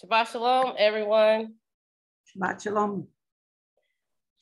Shabbat Shalom, everyone. Shabbat Shalom.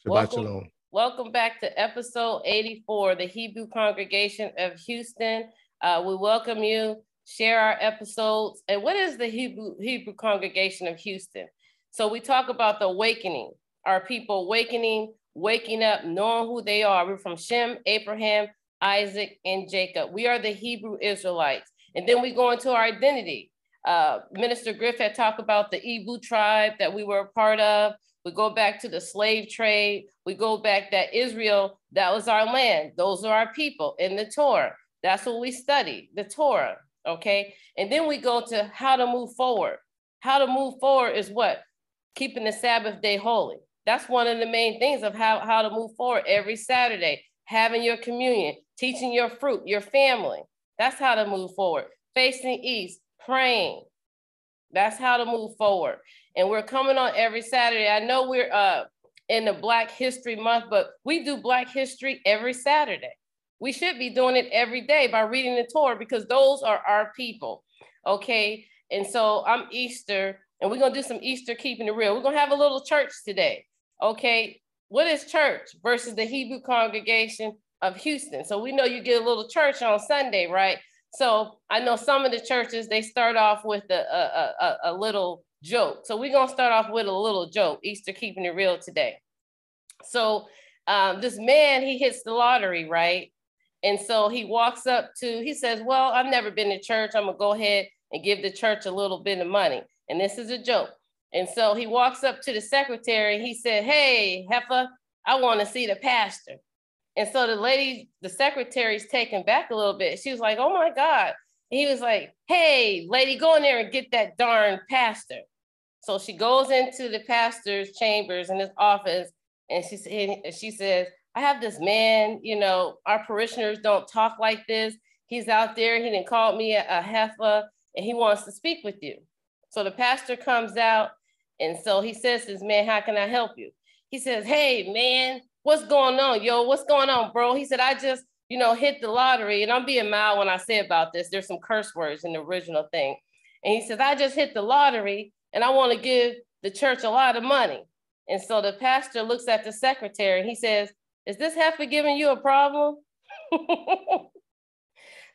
Shabbat Welcome. Shalom. Welcome back to episode 84, the Hebrew Congregation of Houston. Uh, we welcome you, share our episodes. And what is the Hebrew, Hebrew Congregation of Houston? So we talk about the awakening, our people awakening, waking up, knowing who they are. We're from Shem, Abraham, Isaac, and Jacob. We are the Hebrew Israelites. And then we go into our identity. Uh, Minister Griff had talked about the Ibo tribe that we were a part of. We go back to the slave trade. We go back that Israel, that was our land. Those are our people in the Torah. That's what we study, the Torah. Okay. And then we go to how to move forward. How to move forward is what? Keeping the Sabbath day holy. That's one of the main things of how, how to move forward every Saturday, having your communion, teaching your fruit, your family. That's how to move forward. Facing east, praying. That's how to move forward. And we're coming on every Saturday. I know we're uh, in the Black History Month, but we do Black History every Saturday. We should be doing it every day by reading the Torah because those are our people. Okay. And so I'm Easter, and we're going to do some Easter keeping it real. We're going to have a little church today. Okay. What is church versus the Hebrew congregation of Houston? So we know you get a little church on Sunday, right? So I know some of the churches they start off with a, a, a, a little joke. So we're gonna start off with a little joke. Easter keeping it real today. So um, this man he hits the lottery, right? And so he walks up to he says, "Well, I've never been to church. I'm gonna go ahead and give the church a little bit of money." And this is a joke. And so he walks up to the secretary. He said, "Hey, heifer, I want to see the pastor." And so the lady, the secretary's taken back a little bit. She was like, oh my God. And he was like, hey, lady, go in there and get that darn pastor. So she goes into the pastor's chambers in his office and she, she says, I have this man, you know, our parishioners don't talk like this. He's out there, he didn't call me a, a heifer and he wants to speak with you. So the pastor comes out and so he says this man, how can I help you? He says, hey man, what's going on, yo? What's going on, bro? He said, I just, you know, hit the lottery. And I'm being mild when I say about this. There's some curse words in the original thing. And he says, I just hit the lottery and I want to give the church a lot of money. And so the pastor looks at the secretary and he says, Is this heifer giving you a problem?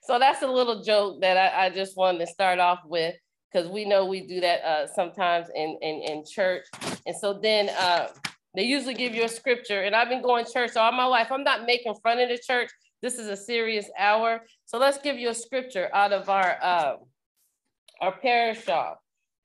so that's a little joke that I, I, just wanted to start off with because we know we do that uh, sometimes in, in, in church. And so then, uh, they usually give you a scripture, and I've been going church all my life. I'm not making fun of the church. This is a serious hour. So let's give you a scripture out of our uh, our parashah.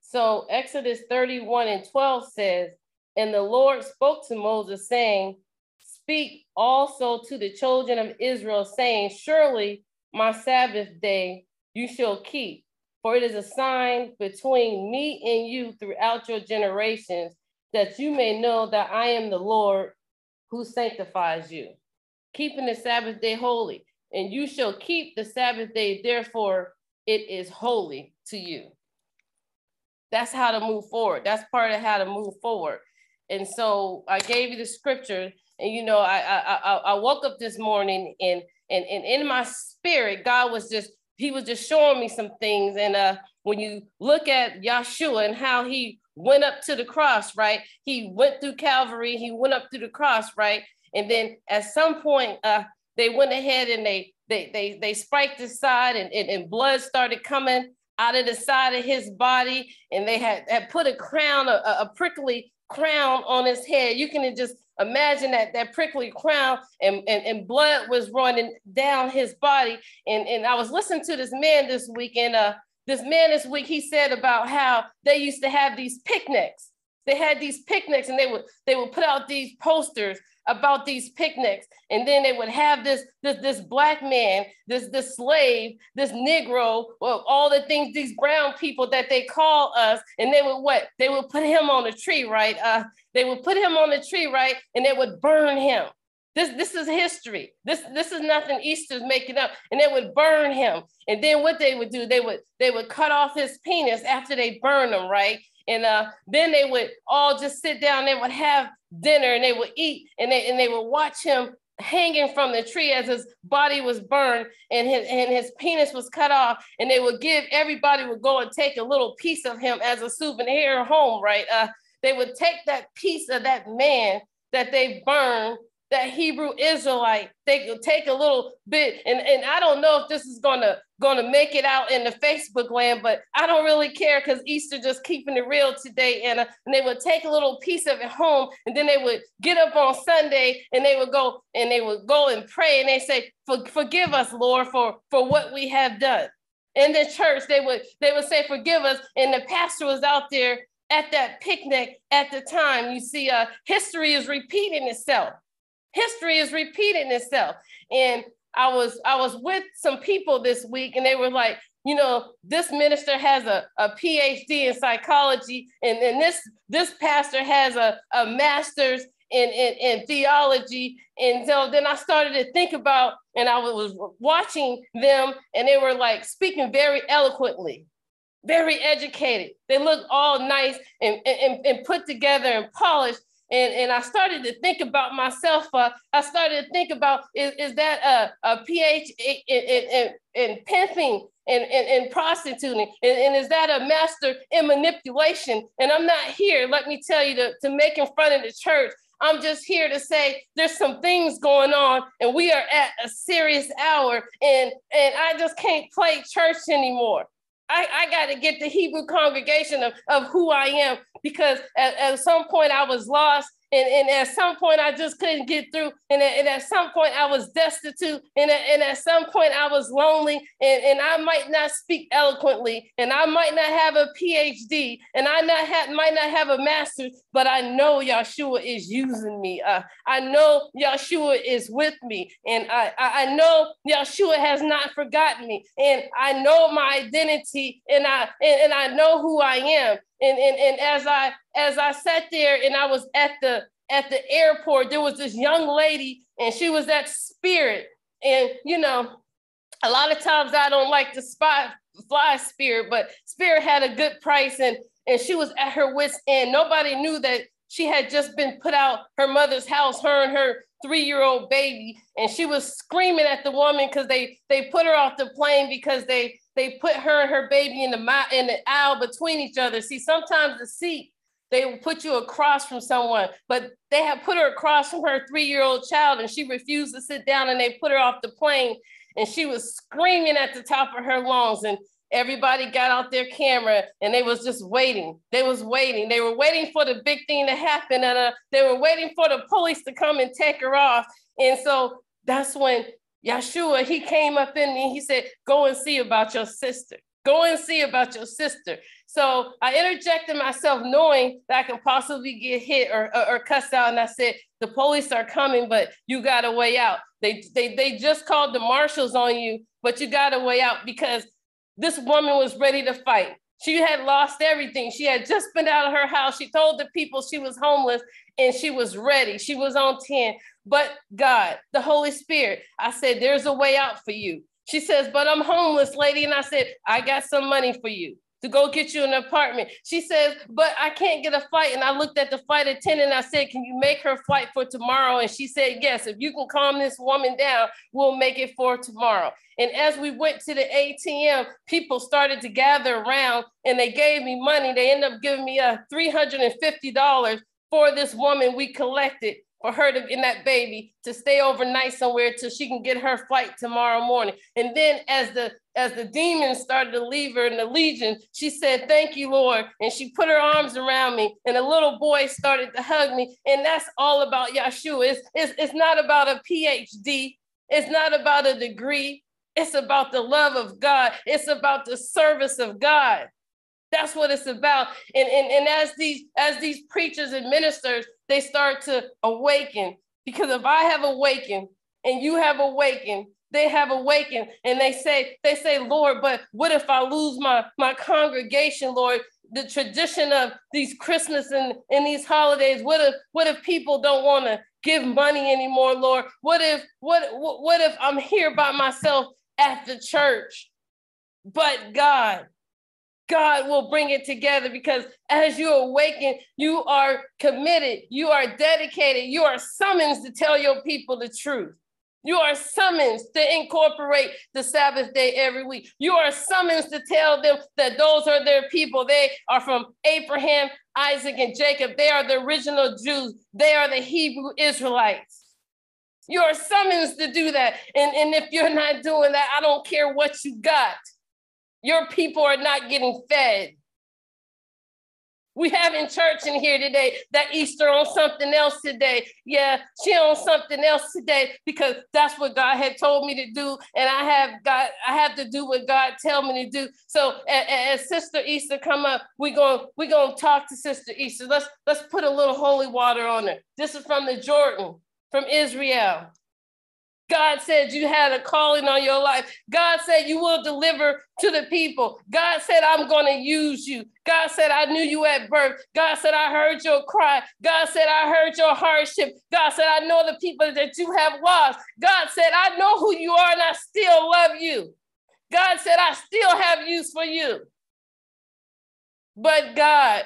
So Exodus 31 and 12 says, And the Lord spoke to Moses, saying, Speak also to the children of Israel, saying, Surely my Sabbath day you shall keep, for it is a sign between me and you throughout your generations that you may know that I am the Lord who sanctifies you, keeping the Sabbath day holy. And you shall keep the Sabbath day, therefore it is holy to you. That's how to move forward. That's part of how to move forward. And so I gave you the scripture, and you know, I I I, woke up this morning and and and in my spirit, God was just He was just showing me some things. And uh, when you look at Yeshua and how he went up to the cross, right? He went through Calvary, he went up through the cross, right? And then at some point, uh, they went ahead and they they they they spiked his side and, and, and blood started coming out of the side of his body, and they had, had put a crown, a, a prickly crown on his head. You can just imagine that that prickly crown and, and, and blood was running down his body. And, and I was listening to this man this weekend uh, this man this week, he said about how they used to have these picnics. They had these picnics and they would they would put out these posters about these picnics. And then they would have this, this, this black man, this, this slave, this Negro, well, all the things, these brown people that they call us, and they would what? They would put him on a tree, right? Uh, they would put him on a tree, right? And they would burn him. This, this is history. This, this is nothing Easter's making up. And they would burn him. And then what they would do, they would they would cut off his penis after they burn him, right? And uh, then they would all just sit down, they would have dinner and they would eat and they, and they would watch him hanging from the tree as his body was burned and his, and his penis was cut off and they would give everybody would go and take a little piece of him as a souvenir home right uh, they would take that piece of that man that they burned that Hebrew Israelite. They take a little bit, and, and I don't know if this is gonna gonna make it out in the Facebook land, but I don't really care because Easter just keeping it real today. And, uh, and they would take a little piece of it home, and then they would get up on Sunday and they would go and they would go and pray and they say, For, "Forgive us, Lord, for for what we have done." In the church, they would they would say, "Forgive us," and the pastor was out there at that picnic at the time. You see, uh, history is repeating itself history is repeating itself. And I was I was with some people this week, and they were like, you know, this minister has a, a PhD in psychology, and, and this this pastor has a, a master's in, in, in theology. And so then I started to think about, and I was watching them, and they were like speaking very eloquently, very educated. They looked all nice and, and, and put together and polished and, and I started to think about myself. Uh, I started to think about is, is that a, a PH in, in, in, in pimping and, and, and prostituting? And, and, is that a master in manipulation? And I'm not here, let me tell you, to, to make in front of the church. I'm just here to say there's some things going on, and we are at a serious hour, and, and I just can't play church anymore. I, I got to get the Hebrew congregation of, of who I am because at, at some point I was lost and, and at some point I just couldn't get through. And at, and at some point I was destitute. And and at some point I was lonely. And, and I might not speak eloquently. And I might not have a PhD. And I not have, might not have a master's. But I know Yeshua is using me. Uh, I know Yeshua is with me. And I, I know Yeshua has not forgotten me. And I know my identity. And I, and, and I know who I am and, and, and as I as I sat there and I was at the at the airport, there was this young lady and she was that Spirit. And you know, a lot of times I don't like to spot fly Spirit, but Spirit had a good price and and she was at her wits end. Nobody knew that she had just been put out her mother's house, her and her three-year-old baby, and she was screaming at the woman because they they put her off the plane because they they put her and her baby in the in the aisle between each other. See, sometimes the seat they will put you across from someone, but they have put her across from her three-year-old child, and she refused to sit down, and they put her off the plane, and she was screaming at the top of her lungs, and everybody got out their camera, and they was just waiting. They was waiting. They were waiting for the big thing to happen, and uh, they were waiting for the police to come and take her off, and so that's when Yeshua, he came up in me, he said, Go and see about your sister. Go and see about your sister. So I interjected myself knowing that I can possibly get hit or, or, or cussed out. And I said, The police are coming, but you got a way out. They, they, they just called the marshals on you, but you got a way out because this woman was ready to fight. She had lost everything. She had just been out of her house. She told the people she was homeless and she was ready. She was on 10 but God, the Holy Spirit. I said, There's a way out for you. She says, But I'm homeless, lady. And I said, I got some money for you to go get you an apartment. She says, But I can't get a flight. And I looked at the flight attendant. I said, Can you make her flight for tomorrow? And she said, Yes. If you can calm this woman down, we'll make it for tomorrow. And as we went to the ATM, people started to gather around and they gave me money. They ended up giving me uh, a $350 for this woman we collected for her to in that baby to stay overnight somewhere till she can get her flight tomorrow morning. And then as the as the demons started to leave her in the legion, she said, Thank you, Lord. And she put her arms around me, and a little boy started to hug me. And that's all about Yeshua. It's, it's, it's not about a PhD, it's not about a degree, it's about the love of God, it's about the service of God. That's what it's about. And, and, and as these as these preachers and ministers, they start to awaken. Because if I have awakened and you have awakened, they have awakened and they say, they say, Lord, but what if I lose my, my congregation, Lord? The tradition of these Christmas and, and these holidays, what if what if people don't want to give money anymore, Lord? What if what what if I'm here by myself at the church? But God, God will bring it together because as you awaken, you are committed, you are dedicated, you are summoned to tell your people the truth. You are summoned to incorporate the Sabbath day every week. You are summoned to tell them that those are their people. They are from Abraham, Isaac, and Jacob. They are the original Jews. They are the Hebrew Israelites. You are summoned to do that. And, and if you're not doing that, I don't care what you got. Your people are not getting fed. We having church in here today that Easter on something else today. Yeah, she on something else today because that's what God had told me to do, and I have got I have to do what God tell me to do. So as, as Sister Easter come up, we going we gonna talk to Sister Easter. Let's let's put a little holy water on her. This is from the Jordan, from Israel. God said you had a calling on your life. God said you will deliver to the people. God said, I'm going to use you. God said, I knew you at birth. God said, I heard your cry. God said, I heard your hardship. God said, I know the people that you have lost. God said, I know who you are and I still love you. God said, I still have use for you. But God,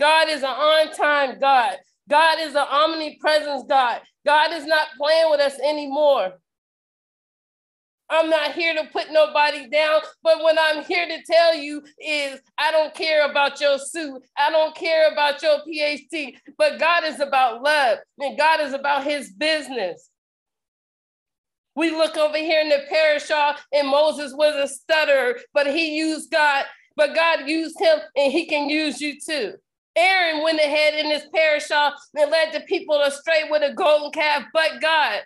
God is an on time God. God is an omnipresence God. God is not playing with us anymore. I'm not here to put nobody down, but what I'm here to tell you is I don't care about your suit. I don't care about your PhD, but God is about love and God is about his business. We look over here in the parashah, and Moses was a stutterer, but he used God, but God used him and he can use you too. Aaron went ahead in his parashah and led the people astray with a golden calf, but God,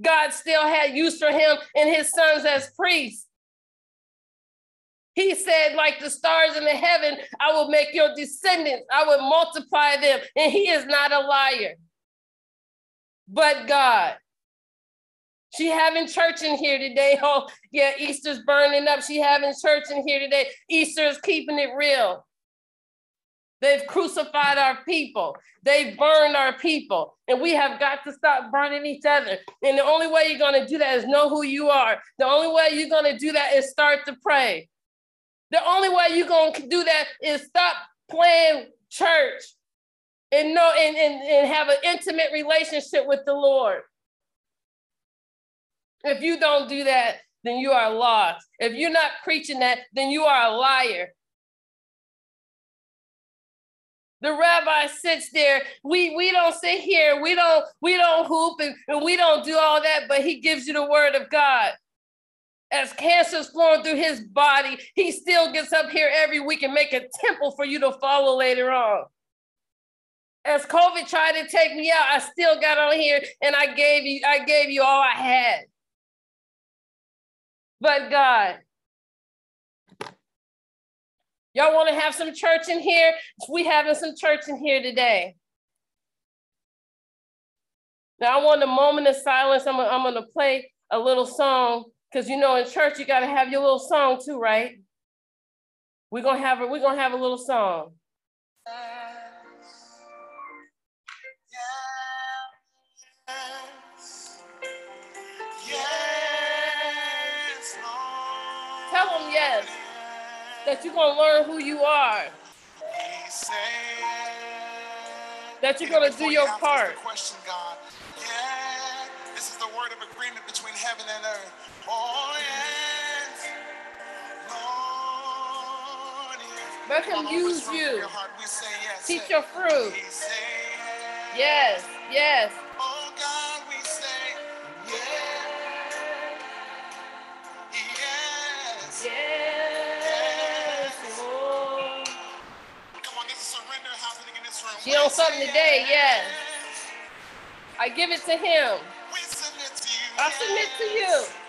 God still had use for him and his sons as priests. He said, like the stars in the heaven, I will make your descendants, I will multiply them. And he is not a liar. But God, she having church in here today. Oh, yeah, Easter's burning up. She having church in here today. Easter is keeping it real. They've crucified our people. They've burned our people. And we have got to stop burning each other. And the only way you're going to do that is know who you are. The only way you're going to do that is start to pray. The only way you're going to do that is stop playing church and know and, and, and have an intimate relationship with the Lord. If you don't do that, then you are lost. If you're not preaching that, then you are a liar. The rabbi sits there. We we don't sit here. We don't we don't hoop and, and we don't do all that, but he gives you the word of God. As cancer's flowing through his body, he still gets up here every week and make a temple for you to follow later on. As COVID tried to take me out, I still got on here and I gave you, I gave you all I had. But God, Y'all want to have some church in here? We having some church in here today. Now I want a moment of silence. I'm I'm gonna play a little song because you know in church you gotta have your little song too, right? We're gonna have a, we're gonna have a little song. Tell them yes that you're going to learn who you are. That you're going to do your part. Question, God. Yeah, this is the word of agreement between heaven and earth. Oh, yes. Lord, Let him use you. Yes. Teach your fruit. Yes, yes. On something today, yes. I give it to him. I submit to you.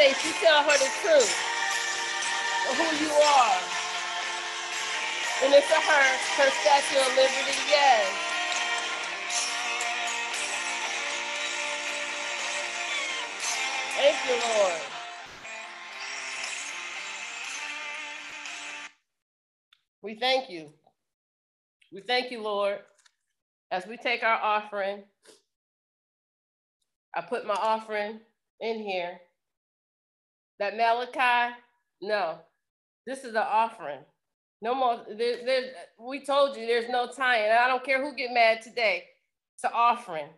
United you tell her the truth of who you are. And it's a her, her Statue of Liberty, yes. Thank you, Lord. We thank you. We thank you, Lord, as we take our offering. I put my offering in here. That Malachi, no, this is an offering. No more, there, there, we told you there's no tying. I don't care who get mad today. It's an offering.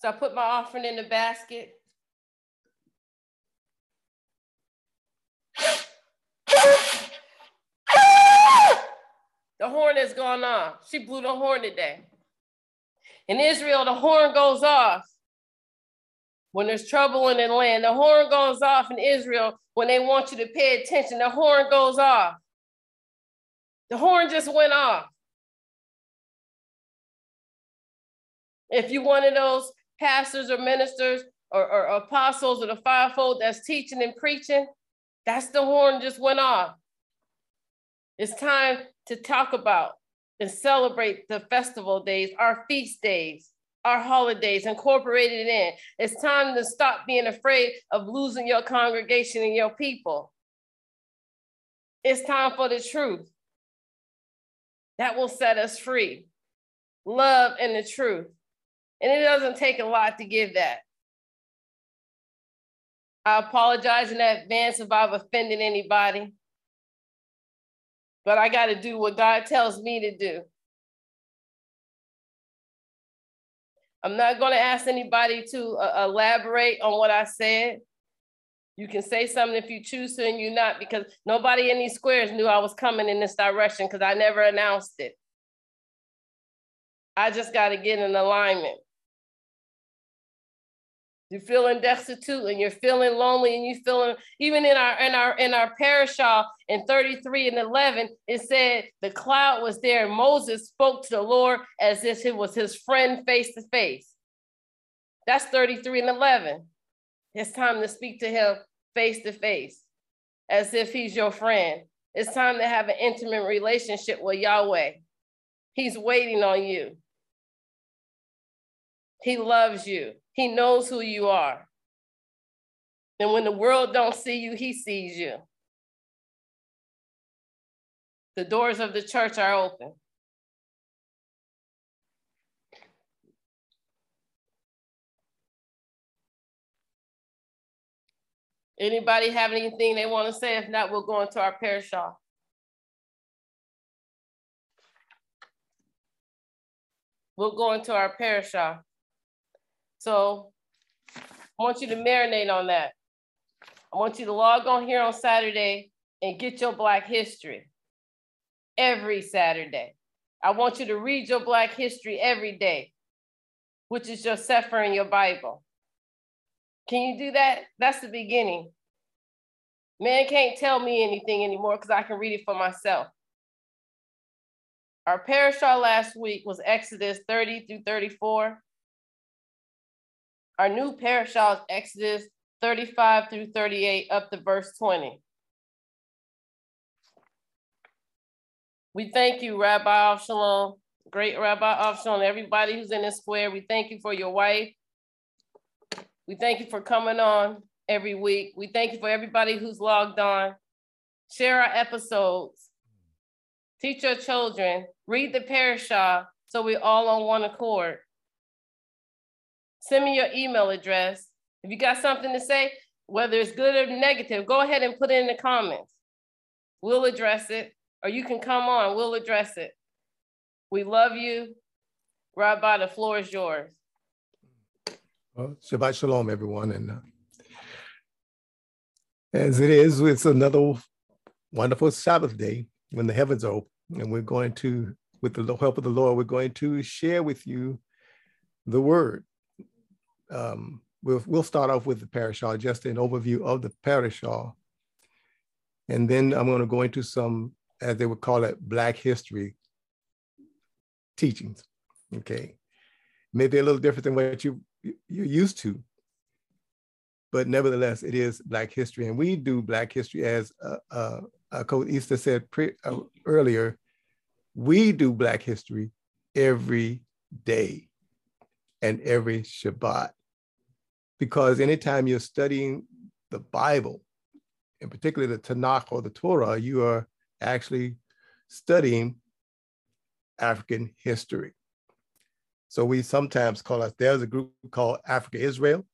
So I put my offering in the basket. The horn has gone off. She blew the horn today. In Israel, the horn goes off when there's trouble in the land. The horn goes off in Israel when they want you to pay attention. The horn goes off. The horn just went off. If you're one of those pastors or ministers or, or apostles or the fivefold that's teaching and preaching, that's the horn just went off. It's time to talk about and celebrate the festival days, our feast days, our holidays, incorporate it in. It's time to stop being afraid of losing your congregation and your people. It's time for the truth. That will set us free. Love and the truth. And it doesn't take a lot to give that. I apologize in advance if I've offended anybody but I got to do what God tells me to do. I'm not going to ask anybody to uh, elaborate on what I said. You can say something if you choose to and you're not, because nobody in these squares knew I was coming in this direction because I never announced it. I just got to get in alignment you're feeling destitute and you're feeling lonely and you're feeling even in our in our in our parashah in 33 and 11 it said the cloud was there and moses spoke to the lord as if it was his friend face to face that's 33 and 11 it's time to speak to him face to face as if he's your friend. It's time to have an intimate relationship with yahweh. He's waiting on you. He loves you he knows who you are. And when the world don't see you, he sees you. The doors of the church are open. Anybody have anything they want to say? If not, we'll go into our parashah. We'll go into our parashah. So I want you to marinate on that. I want you to log on here on Saturday and get your Black history every Saturday. I want you to read your Black history every day, which is your Sefer and your Bible. Can you do that? That's the beginning. Man can't tell me anything anymore because I can read it for myself. Our parashah last week was Exodus 30 through 34. Our new parashah is Exodus 35 through 38 up to verse 20. We thank you, Rabbi Avshalom, great Rabbi Avshalom, everybody who's in this square. We thank you for your wife. We thank you for coming on every week. We thank you for everybody who's logged on. Share our episodes. Teach your children. Read the parashah so we're all on one accord send me your email address. If you got something to say, whether it's good or negative, go ahead and put it in the comments. We'll address it, or you can come on, we'll address it. We love you. Rabbi, the floor is yours. Well, Shabbat Shalom, everyone. And uh, as it is, it's another wonderful Sabbath day when the heavens are open, and we're going to with the help of the Lord, we're going to share with you the word. Um, we'll, we'll start off with the parashah, just an overview of the parashah. And then I'm going to go into some, as they would call it, Black history teachings. Okay. Maybe a little different than what you, you're used to. But nevertheless, it is Black history. And we do Black history, as uh, uh, uh, Coach Easter said pre- uh, earlier, we do Black history every day and every Shabbat. Because anytime you're studying the Bible, and particularly the Tanakh or the Torah, you are actually studying African history. So we sometimes call us, there's a group called Africa Israel,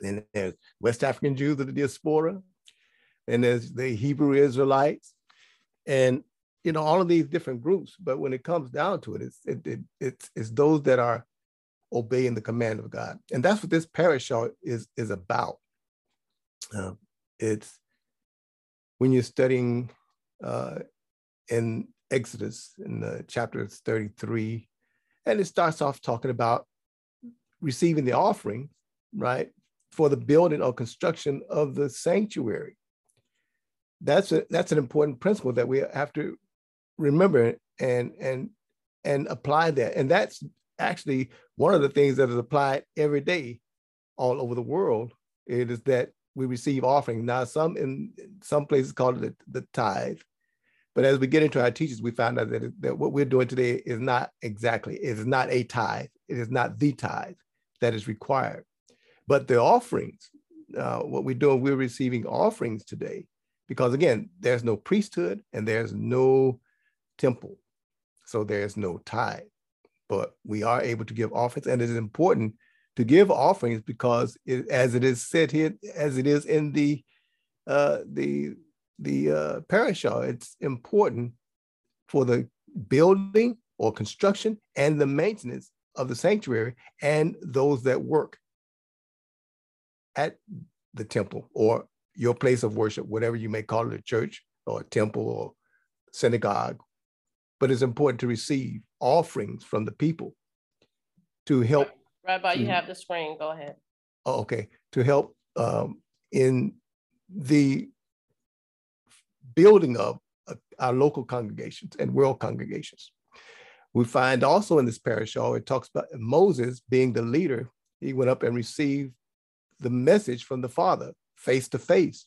and there's West African Jews of the diaspora, and there's the Hebrew Israelites, and you know all of these different groups. But when it comes down to it, it's it, it, it's it's those that are obeying the command of God. And that's what this parashah is, is about. Uh, it's when you're studying uh, in Exodus in the chapter 33, and it starts off talking about receiving the offering, right, for the building or construction of the sanctuary. That's a, that's an important principle that we have to remember and and and apply that. And that's actually one of the things that is applied every day all over the world. It is that we receive offering. Now, some in some places call it the, the tithe. But as we get into our teachers, we find out that, that what we're doing today is not exactly, it is not a tithe. It is not the tithe that is required. But the offerings, uh, what we're doing, we're receiving offerings today because again, there's no priesthood and there's no temple. So there's no tithe but we are able to give offerings. And it is important to give offerings because it, as it is said here, as it is in the uh, the the uh, it's important for the building or construction and the maintenance of the sanctuary and those that work at the temple or your place of worship, whatever you may call it, a church or a temple or synagogue, but it's important to receive offerings from the people to help. Rabbi, you have the screen. Go ahead. Oh, okay, to help um, in the building of uh, our local congregations and world congregations. We find also in this parashah, it talks about Moses being the leader. He went up and received the message from the Father face to face.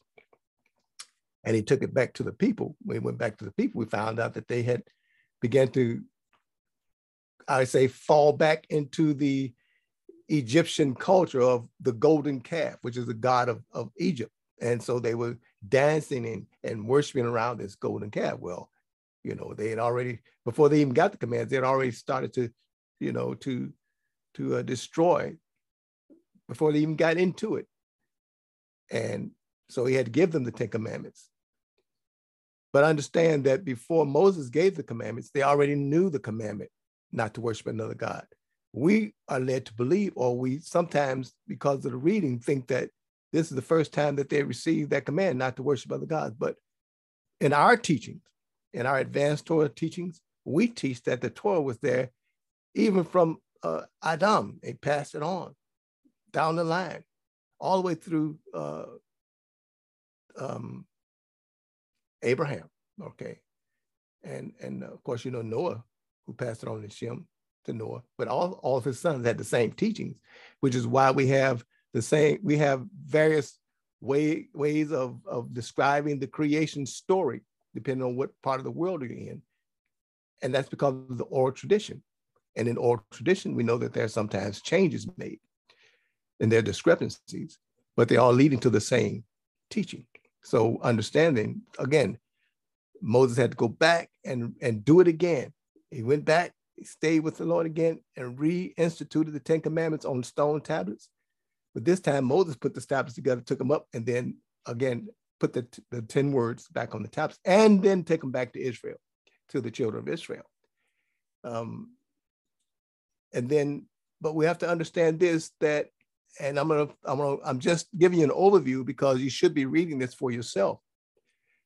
And he took it back to the people. When he went back to the people, we found out that they had began to, I say, fall back into the Egyptian culture of the golden calf, which is the god of, of Egypt. And so they were dancing and, and worshiping around this golden calf. Well, you know, they had already, before they even got the commands, they had already started to, you know, to, to uh, destroy before they even got into it. And so he had to give them the Ten Commandments. But understand that before Moses gave the commandments, they already knew the commandment not to worship another God. We are led to believe, or we sometimes, because of the reading, think that this is the first time that they received that command not to worship other gods. But in our teachings, in our advanced Torah teachings, we teach that the Torah was there even from uh, Adam. They passed it on down the line, all the way through uh, um, Abraham, okay, and and of course you know Noah, who passed it on to Shem to Noah, but all all of his sons had the same teachings, which is why we have the same we have various way ways of of describing the creation story depending on what part of the world you're in, and that's because of the oral tradition. And in oral tradition, we know that there are sometimes changes made, and there are discrepancies, but they're all leading to the same teaching. So understanding, again, Moses had to go back and, and do it again. He went back, he stayed with the Lord again and reinstituted the Ten Commandments on stone tablets. But this time Moses put the tablets together, took them up, and then again put the, the 10 words back on the tablets and then take them back to Israel, to the children of Israel. Um, and then, but we have to understand this that and I'm gonna, I'm gonna, I'm just giving you an overview because you should be reading this for yourself.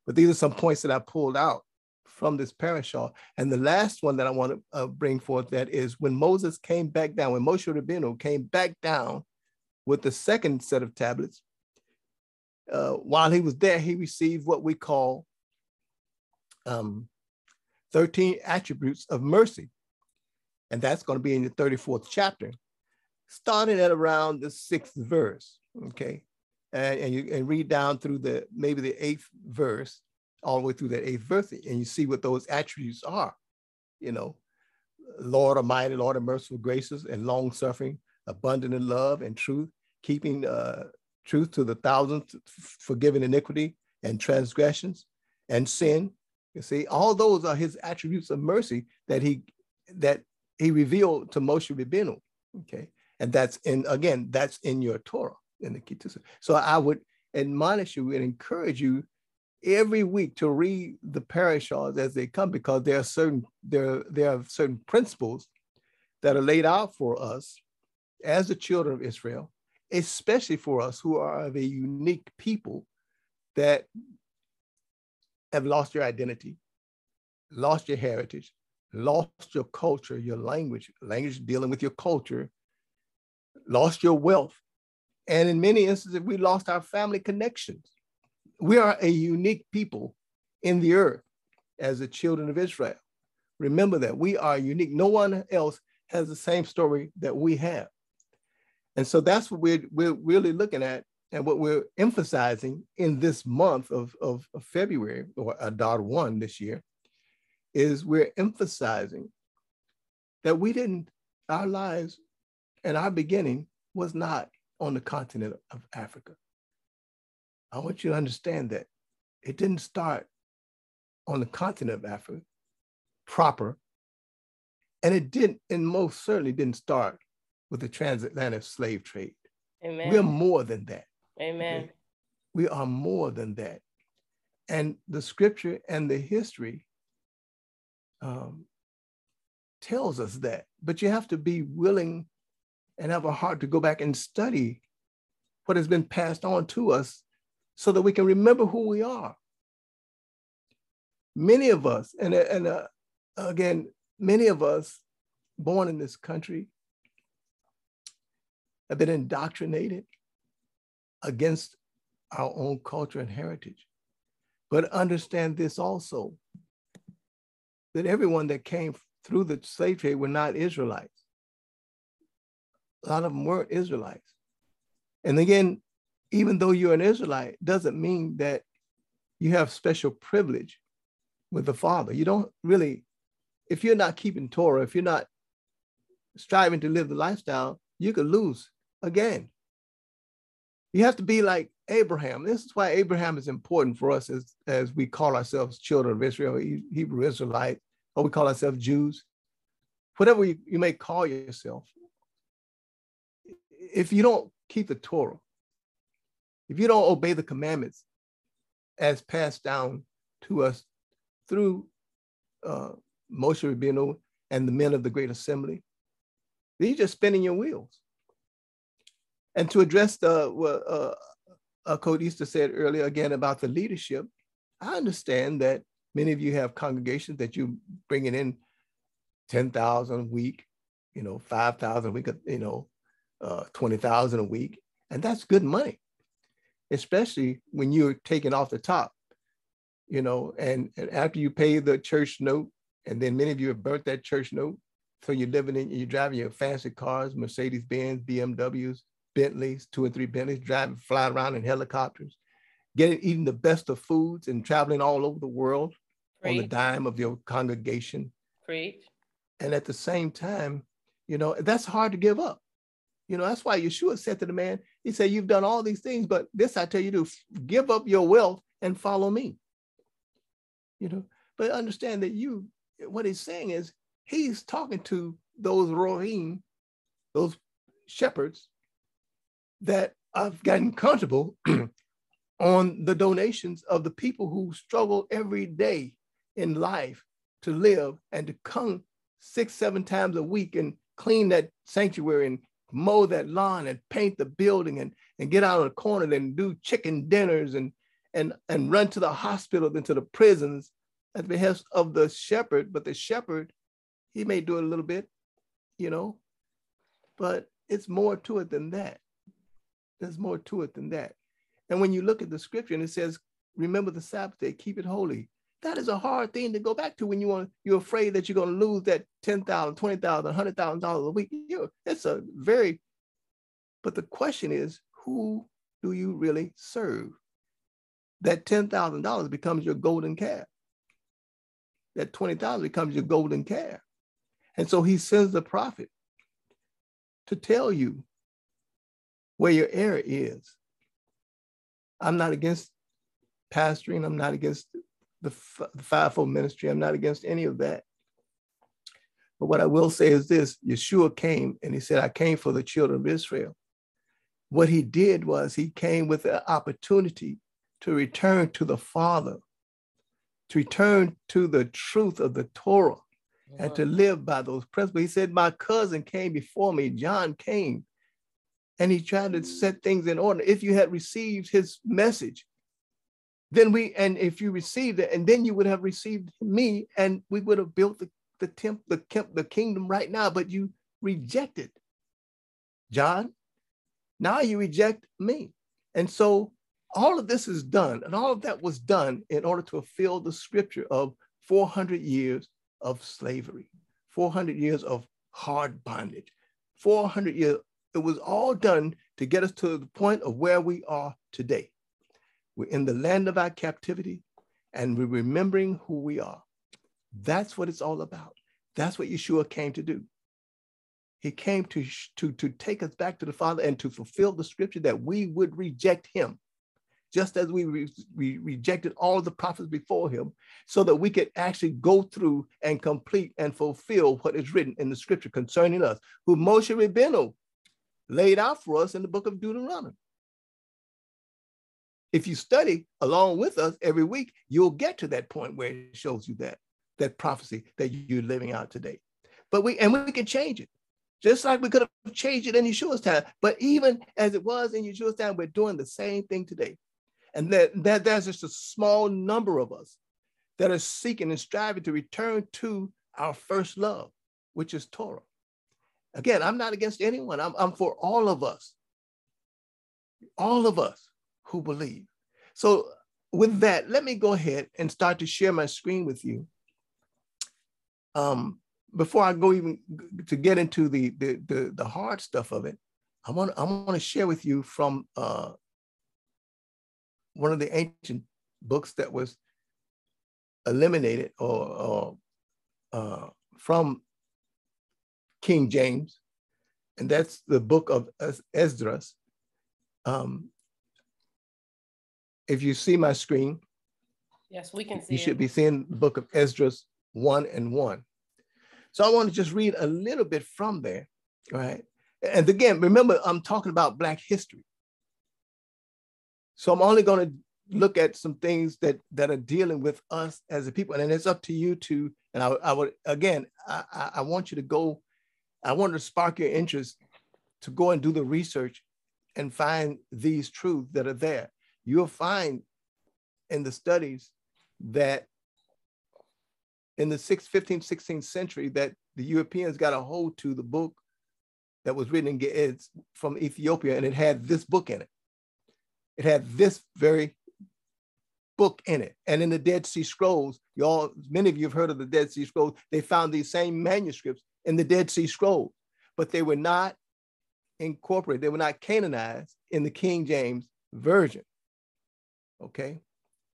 But these are some points that I pulled out from this parashah. And the last one that I want to uh, bring forth that is when Moses came back down, when Moshe Rabbeinu came back down with the second set of tablets, uh, while he was there, he received what we call um, 13 attributes of mercy. And that's going to be in the 34th chapter, starting at around the sixth verse. Okay. And, and you and read down through the maybe the eighth verse, all the way through that eighth verse, and you see what those attributes are. You know, Lord Almighty, Lord of merciful graces and long suffering, abundant in love and truth, keeping uh, truth to the thousands, forgiving iniquity and transgressions and sin. You see, all those are his attributes of mercy that he that he revealed to Moshe Rabbeinu. Okay, and that's in again that's in your Torah in the Ketuvah. So I would admonish you and encourage you every week to read the parashas as they come because there are certain there there are certain principles that are laid out for us as the children of Israel especially for us who are of a unique people that have lost your identity, lost your heritage, lost your culture, your language, language dealing with your culture, lost your wealth. And in many instances, we lost our family connections. We are a unique people in the earth as the children of Israel. Remember that we are unique. No one else has the same story that we have. And so that's what we're, we're really looking at and what we're emphasizing in this month of, of, of February or Adar 1 this year is we're emphasizing that we didn't, our lives and our beginning was not on the continent of Africa. I want you to understand that it didn't start on the continent of Africa proper, and it didn't, and most certainly didn't start with the transatlantic slave trade. Amen. We're more than that. Amen. We are more than that. And the scripture and the history um, tells us that. But you have to be willing and have a heart to go back and study what has been passed on to us so that we can remember who we are. Many of us, and, and uh, again, many of us born in this country have been indoctrinated against our own culture and heritage. But understand this also that everyone that came through the slave trade were not Israelites. A lot of them weren't Israelites. And again, even though you're an Israelite, doesn't mean that you have special privilege with the Father. You don't really, if you're not keeping Torah, if you're not striving to live the lifestyle, you could lose again. You have to be like Abraham. This is why Abraham is important for us as, as we call ourselves children of Israel, Hebrew Israelite, or we call ourselves Jews. Whatever you, you may call yourself, if you don't keep the Torah, if you don't obey the commandments as passed down to us through uh, Moshe Rabbeinu and the men of the Great Assembly, then you're just spinning your wheels. And to address the what uh, uh, Coach Easter said earlier again about the leadership, I understand that many of you have congregations that you're bringing in 10,000 a week, you know, 5,000 a week, you know, uh, 20,000 a week. And that's good money, especially when you're taking off the top, you know, and, and after you pay the church note, and then many of you have burnt that church note. So you're living in, you're driving your fancy cars, Mercedes Benz, BMWs, Bentleys, two or three Bentleys, driving, flying around in helicopters, getting eating the best of foods and traveling all over the world on the dime of your congregation. Preach. And at the same time, you know, that's hard to give up. You know, that's why Yeshua said to the man, he said, You've done all these things, but this I tell you to give up your wealth and follow me. You know, but understand that you, what he's saying is he's talking to those Rohim, those shepherds that I've gotten comfortable on the donations of the people who struggle every day in life to live and to come six, seven times a week and clean that sanctuary and mow that lawn and paint the building and, and get out of the corner and do chicken dinners and, and, and run to the hospitals and to the prisons at the behest of the shepherd, but the shepherd, he may do it a little bit, you know, but it's more to it than that. There's more to it than that. And when you look at the scripture and it says, remember the Sabbath day, keep it holy. That is a hard thing to go back to when you want, you're afraid that you're going to lose that $10,000, $20,000, $100,000 a week. You it's a very, but the question is, who do you really serve? That $10,000 becomes your golden calf. That 20,000 becomes your golden calf. And so he sends the prophet to tell you where your error is. I'm not against pastoring. I'm not against the, the fivefold ministry. I'm not against any of that. But what I will say is this Yeshua came and he said, I came for the children of Israel. What he did was he came with an opportunity to return to the Father, to return to the truth of the Torah, and to mm-hmm. live by those principles. He said, My cousin came before me, John came, and he tried to set things in order. If you had received his message, then we, and if you received it, and then you would have received me, and we would have built the, the temple, the, the kingdom right now, but you rejected John. Now you reject me. And so all of this is done, and all of that was done in order to fulfill the scripture of 400 years of slavery, 400 years of hard bondage, 400 years. It was all done to get us to the point of where we are today. We're in the land of our captivity and we're remembering who we are. That's what it's all about. That's what Yeshua came to do. He came to, to, to take us back to the Father and to fulfill the scripture that we would reject him just as we, re- we rejected all the prophets before him, so that we could actually go through and complete and fulfill what is written in the scripture concerning us, who Moshe Rabbeinu laid out for us in the book of Deuteronomy. If you study along with us every week, you'll get to that point where it shows you that, that prophecy that you're living out today. But we and we can change it. Just like we could have changed it in Yeshua's time. But even as it was in Yeshua's time, we're doing the same thing today. And that, that there's just a small number of us that are seeking and striving to return to our first love, which is Torah. Again, I'm not against anyone. I'm, I'm for all of us, all of us who believe. So with that, let me go ahead and start to share my screen with you. Um, before I go even to get into the, the, the, the hard stuff of it, I want, I want to share with you from uh, one of the ancient books that was eliminated or, or uh, from King James, and that's the book of Esdras. Um, if you see my screen, yes, we can see. You it. should be seeing the book of Esdras one and one. So I want to just read a little bit from there, right? And again, remember, I'm talking about Black history. So I'm only going to look at some things that that are dealing with us as a people, and it's up to you to. And I, I would again, I, I want you to go. I want to spark your interest to go and do the research and find these truths that are there. You'll find in the studies that in the 6th, 15th, 16th century that the Europeans got a hold to the book that was written in from Ethiopia, and it had this book in it. It had this very book in it. And in the Dead Sea Scrolls, you all, many of you have heard of the Dead Sea Scrolls. They found these same manuscripts in the Dead Sea Scrolls, but they were not incorporated, they were not canonized in the King James Version. Okay.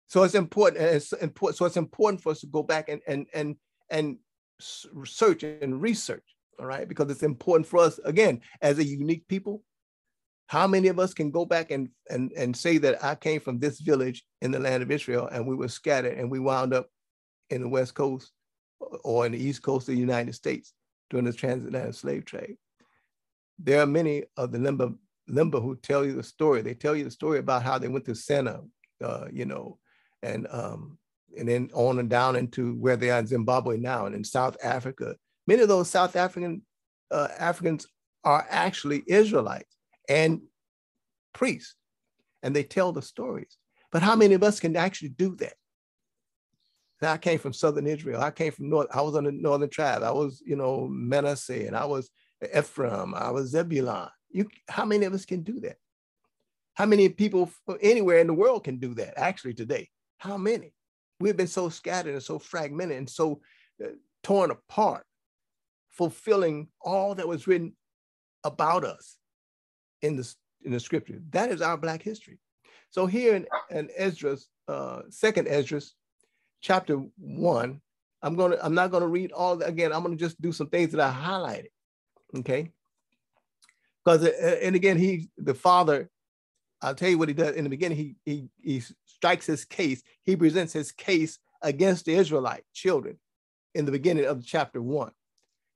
So it's important, it's important. So it's important for us to go back and and and and search and research, all right, because it's important for us again as a unique people how many of us can go back and, and, and say that I came from this village in the land of Israel and we were scattered and we wound up in the West Coast or in the East Coast of the United States during the transatlantic slave trade? There are many of the Lemba, Lemba who tell you the story. They tell you the story about how they went to Sena, uh, you know, and um, and then on and down into where they are in Zimbabwe now and in South Africa. Many of those South African uh, Africans are actually Israelites and priests, and they tell the stories. But how many of us can actually do that? I came from southern Israel. I came from north. I was on the northern tribe. I was, you know, Manasseh, and I was Ephraim. I was Zebulon. You, how many of us can do that? How many people anywhere in the world can do that? Actually, today, how many? We've been so scattered and so fragmented and so uh, torn apart, fulfilling all that was written about us in the in the scripture. That is our Black history. So here in, in Esdras, uh, second Esdras, chapter one, I'm gonna, I'm not gonna read all that again. I'm gonna just do some things that I highlighted. Okay. Because uh, and again, he the father, I'll tell you what he does in the beginning. He he he strikes his case. He presents his case against the Israelite children in the beginning of chapter one.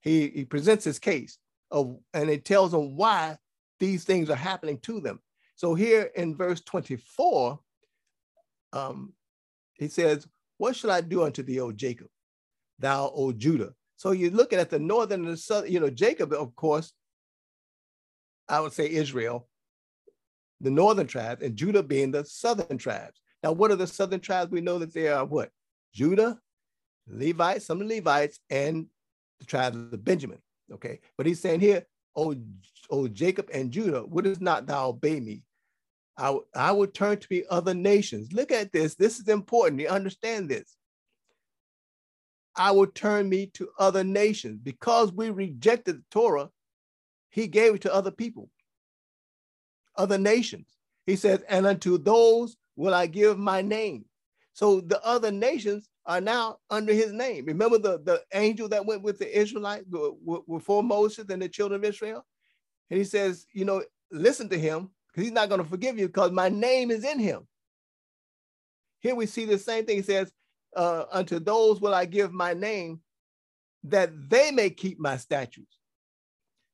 He he presents his case of and it tells them why these things are happening to them. So here in verse 24, um, he says, What shall I do unto thee, O Jacob, thou, O Judah? So you're looking at the northern and the southern, you know, Jacob, of course, I would say Israel, the northern tribes, and Judah being the southern tribes. Now, what are the southern tribes? We know that they are what? Judah, Levites, some of the Levites, and the tribes of Benjamin. Okay. But he's saying here, O, o Jacob and Judah, wouldst not thou obey me? I, I would turn to me other nations. Look at this. This is important. You understand this. I would turn me to other nations. Because we rejected the Torah, he gave it to other people, other nations. He says, and unto those will I give my name. So the other nations are now under his name. Remember the, the angel that went with the Israelites before Moses and the children of Israel? And he says, you know, listen to him because he's not going to forgive you because my name is in him. Here we see the same thing. He says, uh, unto those will I give my name that they may keep my statutes.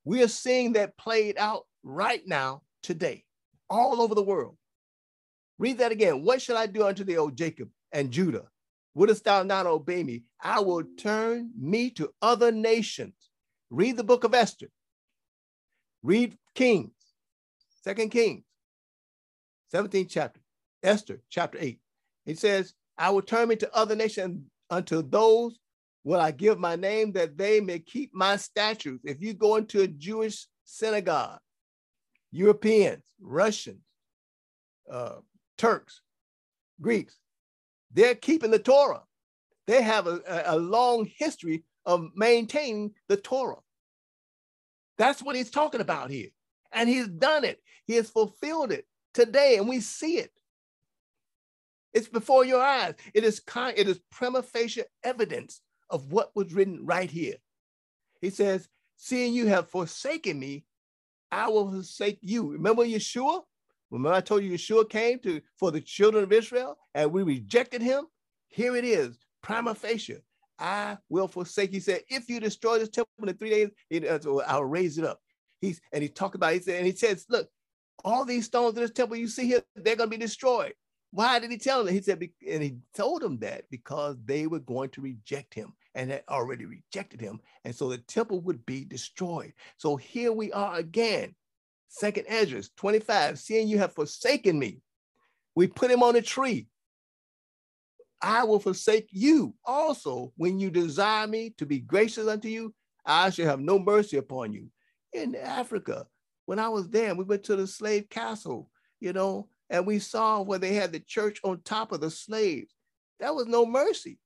We are seeing that played out right now today, all over the world. Read that again. What shall I do unto thee, O Jacob and Judah? Wouldst thou not obey me? I will turn me to other nations. Read the book of Esther. Read Kings, Second Kings, 17th chapter, Esther, chapter 8. It says, I will turn me to other nations unto those will I give my name that they may keep my statutes. If you go into a Jewish synagogue, Europeans, Russians, uh, Turks, Greeks, they're keeping the Torah. They have a, a long history of maintaining the Torah. That's what he's talking about here. And he's done it. He has fulfilled it today, and we see it. It's before your eyes. It is kind, it is prima facie evidence of what was written right here. He says, Seeing you have forsaken me, I will forsake you. Remember Yeshua? Remember I told you Yeshua came to for the children of Israel and we rejected him? Here it is, prima facie. I will forsake. He said, if you destroy this temple in three days, it, uh, I'll raise it up. He's and he talked about, he said, and he says, look, all these stones in this temple you see here, they're going to be destroyed. Why did he tell them? He said, and he told them that because they were going to reject him and had already rejected him. And so the temple would be destroyed. So here we are again. Second Esdras 25, seeing you have forsaken me. We put him on a tree. I will forsake you also when you desire me to be gracious unto you. I shall have no mercy upon you. In Africa, when I was there, we went to the slave castle, you know, and we saw where they had the church on top of the slaves. That was no mercy.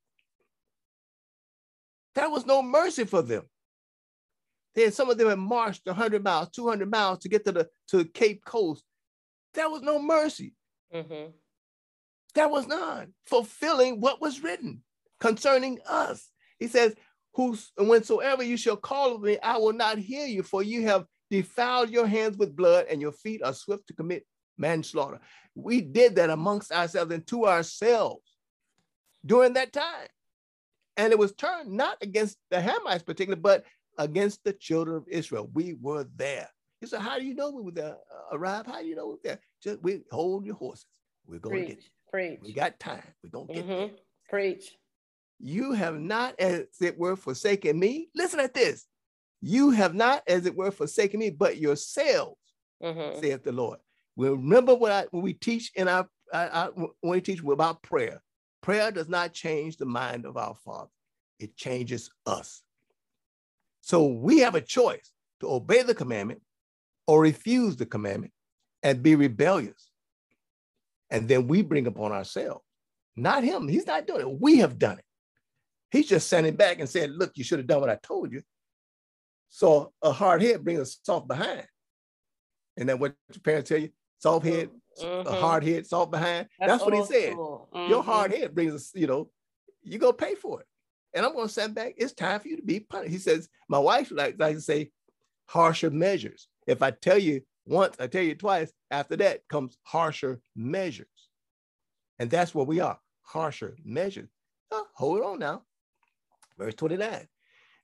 That was no mercy for them. Then some of them had marched 100 miles, 200 miles to get to the to Cape Coast. That was no mercy. Mm-hmm. That was none. Fulfilling what was written concerning us. He says, Whos, whensoever you shall call me, I will not hear you, for you have defiled your hands with blood, and your feet are swift to commit manslaughter. We did that amongst ourselves and to ourselves during that time. And it was turned not against the Hamites particularly, but against the children of Israel. We were there. He said, How do you know we were there? Uh, arrive? How do you know we were there? Just we hold your horses. We're going to get you. Preach. We got time. We're going to get mm-hmm. there. Preach. You have not, as it were, forsaken me. Listen at this. You have not, as it were, forsaken me, but yourselves, mm-hmm. saith the Lord. Well, remember what I, when we teach in our, our, when we teach about prayer. Prayer does not change the mind of our Father, it changes us. So we have a choice to obey the commandment or refuse the commandment and be rebellious. And then we bring upon ourselves, not him. He's not doing it. We have done it. He's just standing back and saying, Look, you should have done what I told you. So a hard head brings a soft behind. And then what your parents tell you? Soft head, mm-hmm. a hard head, soft behind. That's, That's what he said. Mm-hmm. Your hard head brings us, you know, you go pay for it. And I'm going to stand back. It's time for you to be punished. He says, my wife likes, like to say harsher measures. If I tell you once, I tell you twice, after that comes harsher measures. And that's what we are, harsher measures. Oh, hold on now. Verse 29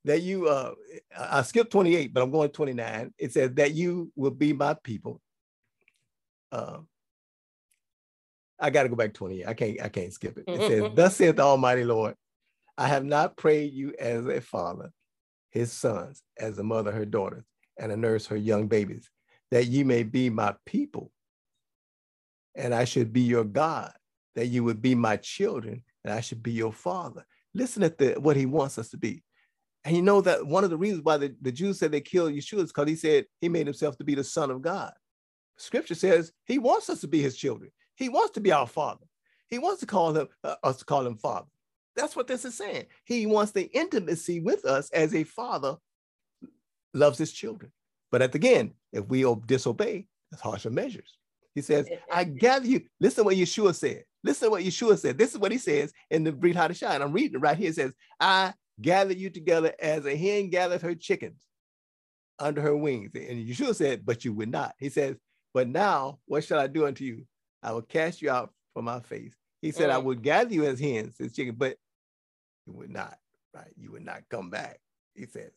that you uh I skipped 28, but I'm going 29. It says that you will be my people. Uh, I got to go back 28. I can't I can't skip it. It says, Thus saith the Almighty Lord, I have not prayed you as a father, his sons, as a mother her daughters, and a nurse her young babies, that ye may be my people, and I should be your God, that you would be my children, and I should be your father. Listen at the what he wants us to be. And you know that one of the reasons why the, the Jews said they killed Yeshua is because he said he made himself to be the son of God. Scripture says he wants us to be his children. He wants to be our father. He wants to call him uh, us to call him father. That's what this is saying. He wants the intimacy with us as a father loves his children. But at the end, if we disobey, that's harsher measures. He says, I gather you. Listen to what Yeshua said. Listen to what Yeshua said. This is what he says in the Brit Hadashah. I'm reading it right here. It says, I gather you together as a hen gathers her chickens under her wings. And Yeshua said, but you would not. He says, but now what shall I do unto you? I will cast you out from my face. He said, mm. I would gather you as hens, as chickens, but you would not, right? You would not come back. He says,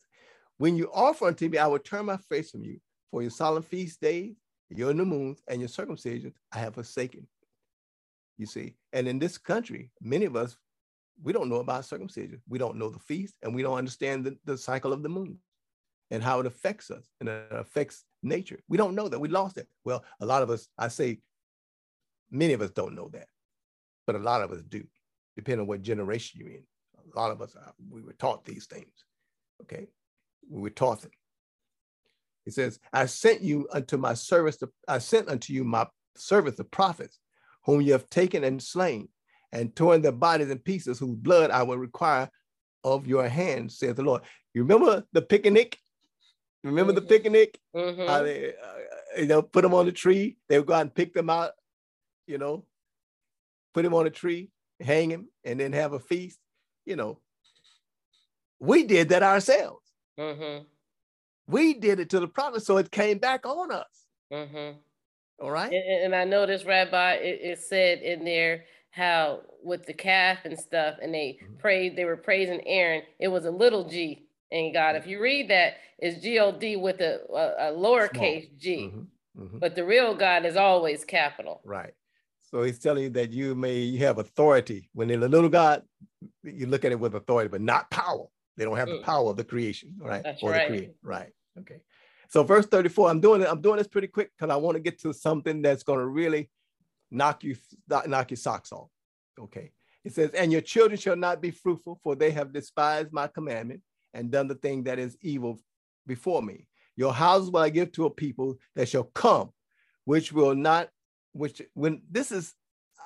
when you offer unto me, I will turn my face from you. For your solemn feast days, your new moons, and your circumcisions, I have forsaken. You see, and in this country, many of us, we don't know about circumcision. We don't know the feast, and we don't understand the, the cycle of the moon and how it affects us and it affects nature. We don't know that. We lost it. Well, a lot of us, I say, many of us don't know that, but a lot of us do, depending on what generation you're in. A lot of us, uh, we were taught these things. Okay we were taught them. He says, I sent you unto my service, to, I sent unto you my service the prophets, whom you have taken and slain, and torn their bodies in pieces, whose blood I will require of your hands, saith the Lord. You remember the picnic? Remember mm-hmm. the picnic? Mm-hmm. They, uh, you know, put them on the tree. They would go out and pick them out, you know, put him on a tree, hang him, and then have a feast. You know, we did that ourselves. Mm-hmm. We did it to the prophet, so it came back on us. Mm-hmm. All right. And, and, I noticed, Rabbi, it, it, said in there how with the calf and stuff, and they mm-hmm. prayed, they were praising Aaron. It was a little g in God. If you read that, it's G O D with a, a, a lowercase Small. g, mm-hmm. Mm-hmm. but the real God is always capital. Right. So he's telling you that you may you have authority. When in the little God, you look at it with authority, but not power. They don't have the mm. power of the creation, right? That's or right. The right. Okay. So verse 34, I'm doing it, I'm doing this pretty quick because I want to get to something that's going to really knock you knock your socks off. Okay. It says, and your children shall not be fruitful, for they have despised my commandment and done the thing that is evil before me. Your houses will I give to a people that shall come, which will not, which when this is,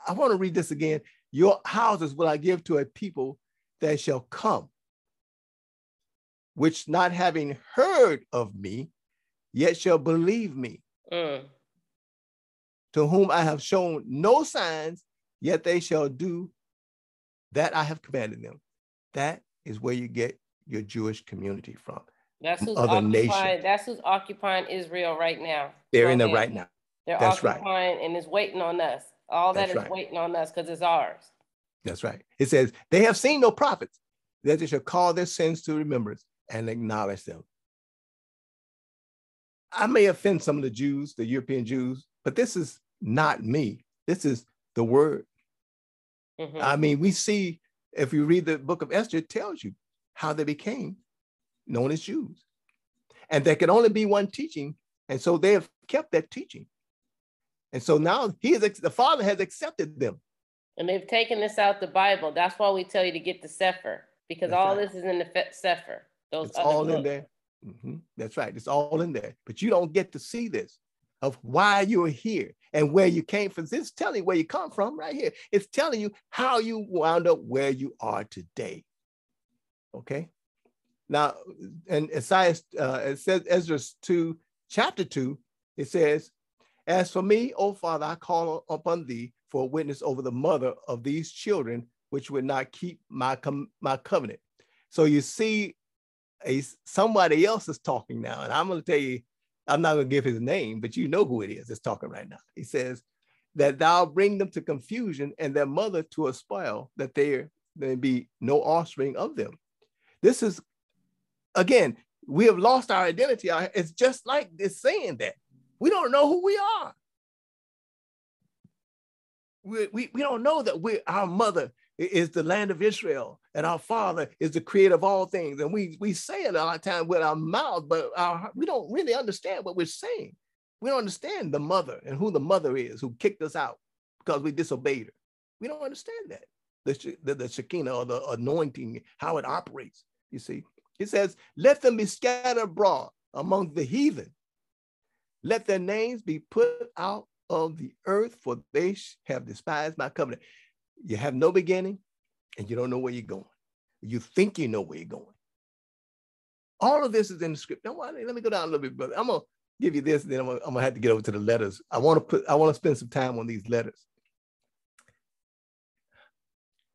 I want to read this again. Your houses will I give to a people that shall come, which not having heard of me, yet shall believe me, mm. to whom I have shown no signs, yet they shall do that I have commanded them. That is where you get your Jewish community from. That's who's other nations. That's who's occupying Israel right now. They're in there right now. They're that's occupying right. and it's waiting on us. All that that's is right. waiting on us because it's ours. That's right. It says, they have seen no prophets, that they shall call their sins to remembrance and acknowledge them. I may offend some of the Jews, the European Jews, but this is not me. This is the word. Mm-hmm. I mean, we see, if you read the book of Esther, it tells you how they became known as Jews. And there can only be one teaching. And so they have kept that teaching. And so now he is the father has accepted them And they've taken this out the Bible. That's why we tell you to get the Sefer because That's all right. this is in the Fe- Sefer. Those It's all in books. there. Mhm. That's right. It's all in there. But you don't get to see this of why you're here and where you came from. It's telling you where you come from right here. It's telling you how you wound up where you are today. Okay. Now, and Isaiah, uh, it says Ezra 2, chapter 2, it says, As for me, O Father, I call upon thee for a witness over the mother of these children, which would not keep my, com- my covenant. So you see, a somebody else is talking now, and I'm going to tell you, I'm not going to give his name, but you know who it is that's talking right now. He says that thou bring them to confusion and their mother to a spoil, that there may be no offspring of them. This is again, we have lost our identity. It's just like it's saying that we don't know who we are. We, we, we don't know that we our mother is the land of Israel and our father is the creator of all things. And we, we say it a lot of time with our mouth, but our, we don't really understand what we're saying. We don't understand the mother and who the mother is who kicked us out because we disobeyed her. We don't understand that. The, the, the Shekinah or the anointing, how it operates. You see, it says, let them be scattered abroad among the heathen. Let their names be put out of the earth, for they have despised my covenant. You have no beginning and you don't know where you're going. You think you know where you're going. All of this is in the script. Now, let me go down a little bit, brother. I'm gonna give you this, and then I'm gonna, have to get over to the letters. I want to put, I want to spend some time on these letters.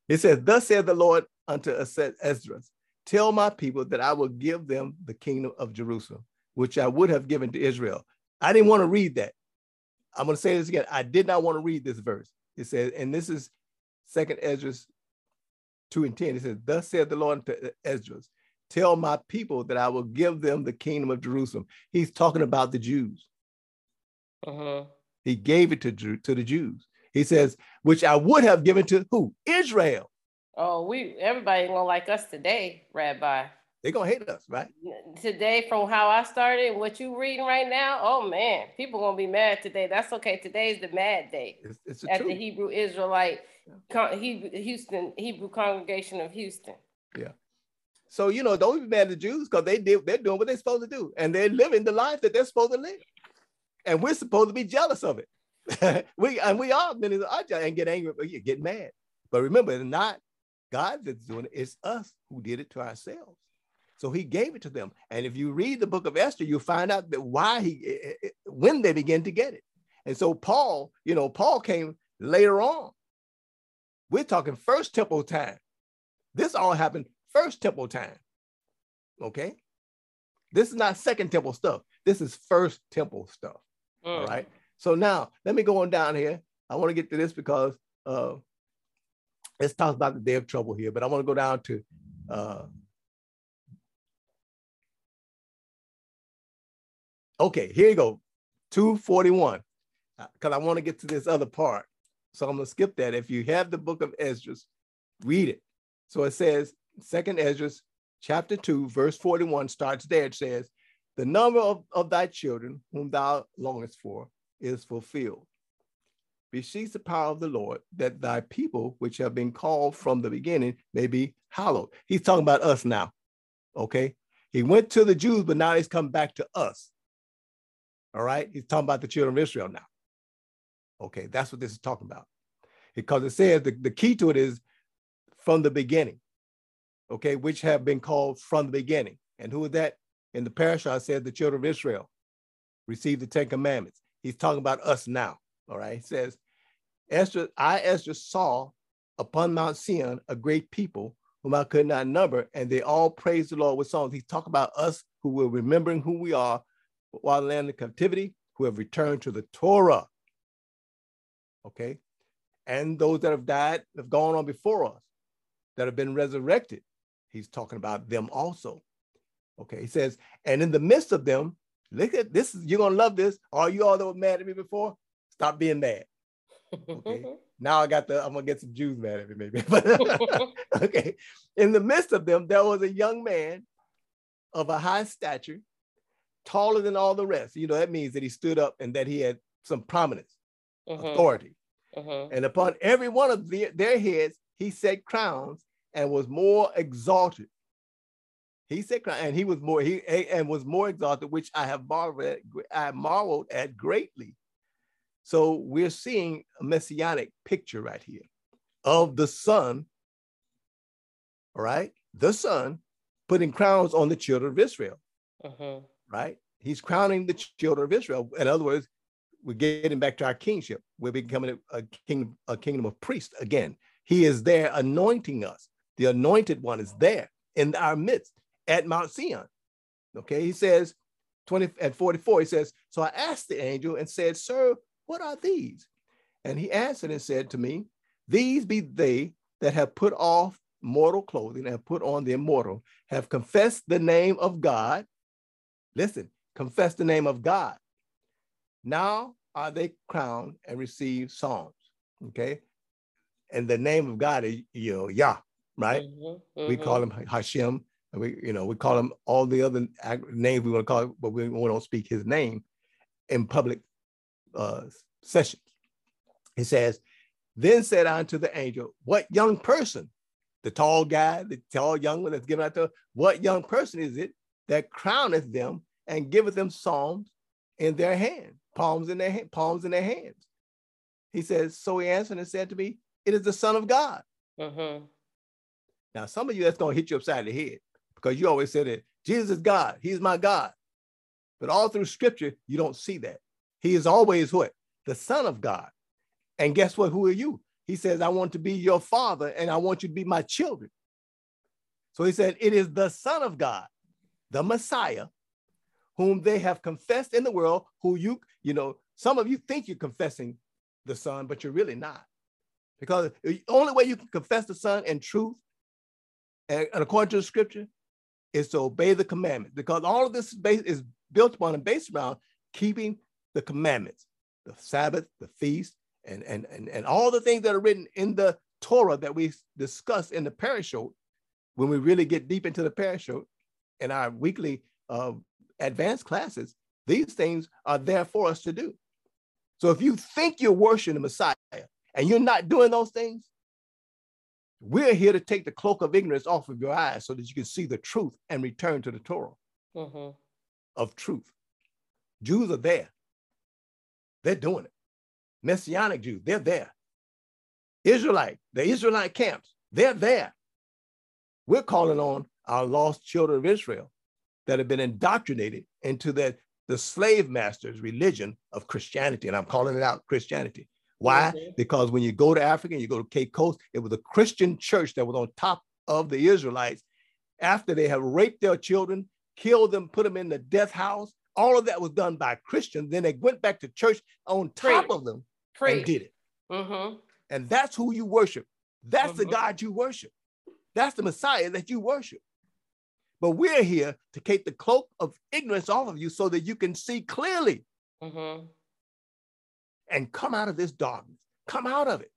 It says, Thus said the Lord unto Esdras, Tell my people that I will give them the kingdom of Jerusalem, which I would have given to Israel. I didn't want to read that. I'm going to say this again. I did not want to read this verse. It says, and this is Second Esdras 2 and 10. It says, Thus said the Lord to Esdras, Tell my people that I will give them the kingdom of Jerusalem. He's talking about the Jews. Mhm. He gave it to, to the Jews. He says, which I would have given to who? Israel. Oh, we everybody ain't gonna like us today, Rabbi. They're going to hate us, right? Today, from how I started, what you reading right now, oh man, people gonna be mad today. That's okay. Today's the mad day It's, it's the at the. Hebrew Israelite, Hebrew, Houston Hebrew congregation of Houston. Yeah. So, you know, don't be mad at the Jews because they did, they're doing what they're supposed to do and they're living the life that they're supposed to live. And we're supposed to be jealous of it. we and we are many are and get angry, but you get mad. But remember, it's not God that's doing it, it's us who did it to ourselves. So he gave it to them. And if you read the book of Esther, you'll find out that why he eh, eh, when they begin to get it. And so Paul, you know, Paul came later on. We're talking first temple time. This all happened first temple time. Okay. This is not second temple stuff. This is first temple stuff. All right. So now let me go on down here. I want to get to this because uh, let's talk about the day of trouble here, but I want to go down to uh, okay, here you go. 241. Because uh, I want to get to this other part. So I'm gonna skip that. If you have the book of Esdras, read it. So it says, Second Esdras, chapter 2, verse 41 starts there. It says, The number of, of thy children whom thou longest for is fulfilled. Beseech the power of the Lord that thy people, which have been called from the beginning, may be hallowed. He's talking about us now. Okay. He went to the Jews, but now he's come back to us. All right. He's talking about the children of Israel now. Okay. That's what this is talking about. Because it says the, the key to it is from the beginning. Okay. Which have been called from the beginning. And who is that? In the parashah I said the children of Israel received the Ten Commandments. He's talking about us now. All right. He says, Esther, I, Esther, saw upon Mount Sion a great people whom I could not number, and they all praised the Lord with songs. He's talking about us who were remembering who we are while in land of captivity, who have returned to the Torah. Okay. And those that have died have gone on before us, that have been resurrected. He's talking about them also. Okay. He says, and in the midst of them, look at this, you're gonna love this. Are you all that were mad at me before, stop being mad. Okay. Now I got the, I'm gonna get some Jews mad at me, maybe. But okay. In the midst of them, there was a young man of a high stature, taller than all the rest. You know, that means that he stood up and that he had some prominence, Mhm, authority. Uh-huh. And upon every one of the, their heads, he set crowns and was more exalted. He said, crown, and he was more, he and was more exalted, which I have marveled at, I marveled at greatly. So we're seeing a messianic picture right here of the Son, all right, the Son putting crowns on the children of Israel, uh-huh. Right? He's crowning the children of Israel. In other words, we're getting back to our kingship. We're becoming a, a king, a kingdom of priests again. He is there anointing us. The anointed one is there in our midst at Mount Zion. Okay, he says 20 at 44, he says, So I asked the angel and said, Sir, what are these? And he answered and said to me, These be they that have put off mortal clothing and have put on the immortal, have confessed the name of God. Listen, confess the name of God. Now are they crowned and receive songs. Okay. And the name of God is, you know, Yah, right? Mm-hmm, mm-hmm. We call him Hashem. And we, you know, we call him all the other names we want to call it, but we, we don't speak his name in public uh, sessions. He says, Then said I unto the angel, What young person, the tall guy, the tall young one that's given out to, what young person is it that crowneth them and giveth them psalms in their hand, palms in their hand, palms in their hands? He says, So he answered and said to me, It is the Son of God. Uh-huh. Now, some of you that's going to hit you upside the head because you always said that Jesus is God, He's my God. But all through scripture, you don't see that. He is always what? The Son of God. And guess what? Who are you? He says, I want to be your father and I want you to be my children. So he said, It is the Son of God, the Messiah, whom they have confessed in the world, who you, you know, some of you think you're confessing the Son, but you're really not. Because the only way you can confess the Son in truth and, and according to the scripture is to obey the commandments. Because all of this is, based, is built upon and based around keeping the commandments, the Sabbath, the feast, and, and, and, and all the things that are written in the Torah that we discuss in the parashot, when we really get deep into the parashot in our weekly uh, advanced classes, these things are there for us to do. So if you think you're worshiping the Messiah and you're not doing those things, we're here to take the cloak of ignorance off of your eyes so that you can see the truth and return to the Torah mm-hmm. of truth. Jews are there. They're doing it. Messianic Jews, they're there. Israelite, the Israelite camps, they're there. We're calling on our lost children of Israel that have been indoctrinated into the, the slave master's religion of Christianity. And I'm calling it out Christianity. Why? Mm-hmm. Because when you go to Africa and you go to Cape Coast, it was a Christian church that was on top of the Israelites after they have raped their children, killed them, put them in the death house, all of that was done by Christians. Then they went back to church on top of them and did it. Mm-hmm. And that's who you worship. That's mm-hmm. the God you worship. That's the Messiah that you worship. But we're here to take the cloak of ignorance off of you so that you can see clearly mm-hmm. and come out of this darkness. Come out of it.